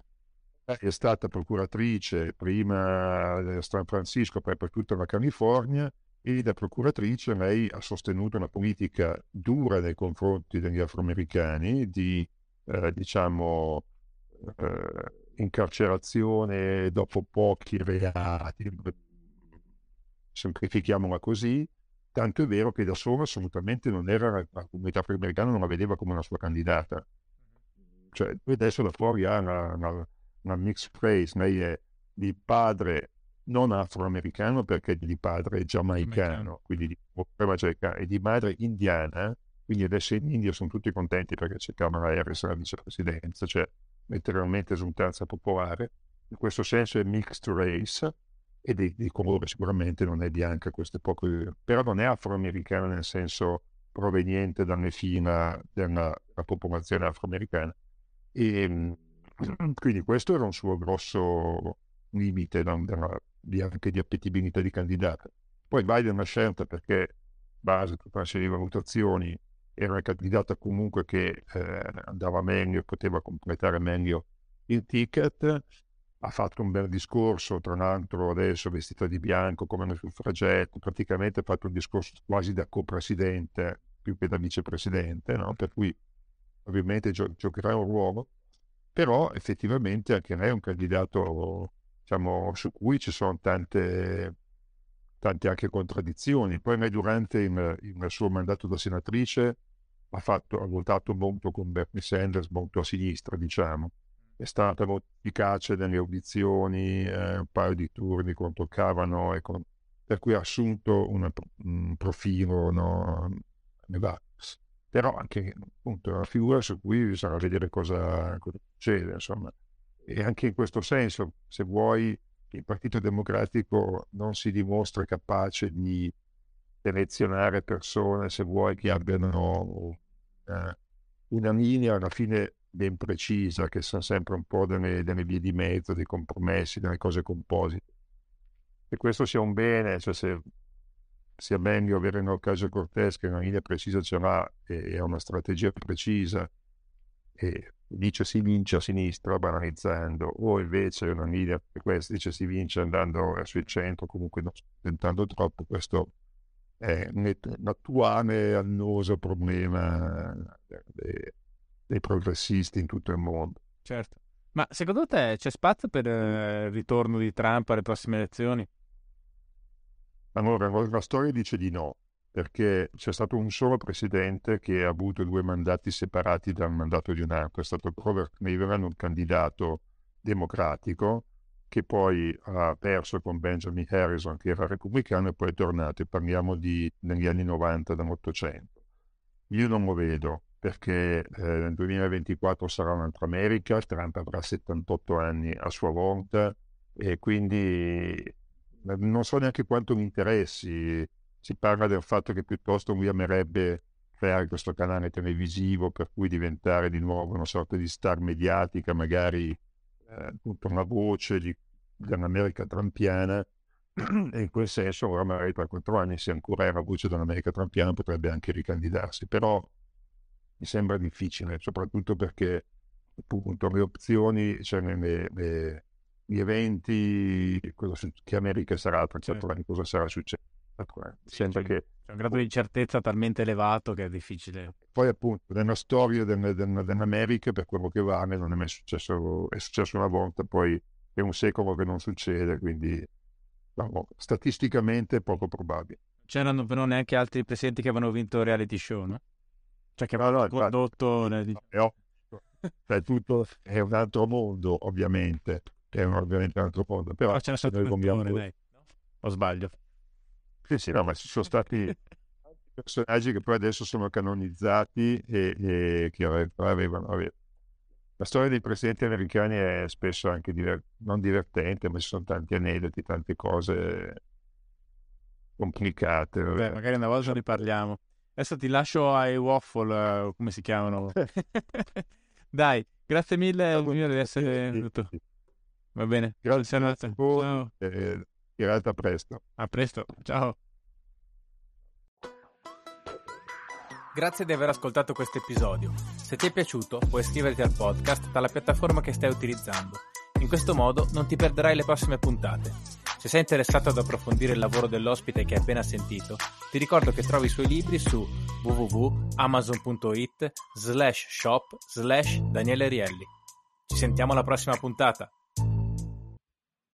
B: Eh, è stata procuratrice prima a San Francisco, poi per tutta la California e da procuratrice lei ha sostenuto una politica dura nei confronti degli afroamericani di, eh, diciamo, eh, incarcerazione dopo pochi reati, semplifichiamola così, Tanto è vero che da solo assolutamente non era, la comunità afroamericana non la vedeva come una sua candidata. Cioè, lui adesso da fuori ha una, una, una mixed race, lei è di padre non afroamericano perché di padre giamaicano, quindi di e di madre indiana, quindi adesso in India sono tutti contenti perché c'è Kamala Harris alla vicepresidenza, cioè letteralmente esultanza popolare. In questo senso è mixed race, e di, di, colore sicuramente non è bianca, questo è poco, però non è afroamericana nel senso proveniente dalle fila della, della popolazione afroamericana. E ehm, [CLEARS THROAT] quindi questo era un suo grosso limite da, da, di, anche di appetibilità di candidata. Poi Biden ha scelta perché, base tutta una serie di valutazioni, era una candidata comunque che eh, andava meglio, poteva completare meglio il ticket ha fatto un bel discorso, tra l'altro adesso vestita di bianco come nel suffragetto, praticamente ha fatto un discorso quasi da copresidente più che da vicepresidente, no? per cui ovviamente gio- giocherà un ruolo, però effettivamente anche lei è un candidato diciamo, su cui ci sono tante, tante anche contraddizioni. Poi lei durante il, il suo mandato da senatrice ha, fatto, ha votato molto con Bernie Sanders, molto a sinistra, diciamo è stata molto efficace nelle audizioni, eh, un paio di turni quando toccavano, con, per cui ha assunto una, un profilo no, Però anche appunto è una figura su cui bisogna vedere cosa, cosa succede, insomma. E anche in questo senso, se vuoi, il Partito Democratico non si dimostra capace di selezionare persone, se vuoi, che abbiano eh, una linea alla fine ben precisa, che sono sempre un po' delle, delle vie di mezzo, dei compromessi, delle cose composite. Se questo sia un bene, cioè se sia meglio avere un Ocasio Cortez che una linea precisa ce l'ha e ha una strategia precisa e dice si vince a sinistra banalizzando o invece una linea questa dice si vince andando verso il centro comunque non tentando troppo questo è un attuale annoso problema dei progressisti in tutto il mondo.
A: Certo. Ma secondo te c'è spazio per eh, il ritorno di Trump alle prossime elezioni?
B: Allora, la storia dice di no, perché c'è stato un solo presidente che ha avuto due mandati separati dal mandato di un altro, è stato Robert Cleveland, un candidato democratico che poi ha perso con Benjamin Harrison, che era repubblicano, e poi è tornato. E parliamo di, negli anni 90, dall'Ottocento. Io non lo vedo perché eh, nel 2024 sarà un'altra America, Trump avrà 78 anni a sua volta e quindi eh, non so neanche quanto mi interessi. Si parla del fatto che piuttosto lui amerebbe creare questo canale televisivo per cui diventare di nuovo una sorta di star mediatica, magari eh, appunto una voce di, dell'America trampiana. E [CLEARS THROAT] in quel senso, ora magari tra quattro anni, se ancora la voce dell'America trampiana, potrebbe anche ricandidarsi. Però mi sembra difficile, soprattutto perché appunto le opzioni, cioè le, le, gli eventi, che America sarà tra certo. anni, cosa sarà successo.
A: Sembra che c'è un grado di incertezza talmente elevato che è difficile.
B: Poi appunto nella storia del, del, dell'America per quello che vale non è mai successo, è successo una volta, poi è un secolo che non succede, quindi no, statisticamente è poco probabile.
A: C'erano però neanche altri presidenti che avevano vinto reality show, no? Cioè che no, no, condotto... Nel...
B: È, cioè, tutto è un altro mondo, ovviamente. È un, ovviamente un altro mondo. Però,
A: però c'è una combiamo... dai. O sbaglio?
B: Sì, sì, no, ma ci sono stati [LAUGHS] personaggi che poi adesso sono canonizzati e, e che avevano, avevano. La storia dei presidenti americani è spesso anche diver- non divertente, ma ci sono tanti aneddoti, tante cose complicate.
A: Beh, magari una volta ne parliamo. Adesso ti lascio ai waffle, uh, come si chiamano. [LAUGHS] Dai, grazie mille Mio, di essere venuto. Va bene.
B: Grazie a. Ciao. Eh, in realtà presto.
A: A presto. Ciao.
C: Grazie di aver ascoltato questo episodio. Se ti è piaciuto, puoi iscriverti al podcast dalla piattaforma che stai utilizzando. In questo modo non ti perderai le prossime puntate. Se sei interessato ad approfondire il lavoro dell'ospite che hai appena sentito, ti ricordo che trovi i suoi libri su www.amazon.it slash shop slash Daniele Rielli. Ci sentiamo alla prossima puntata.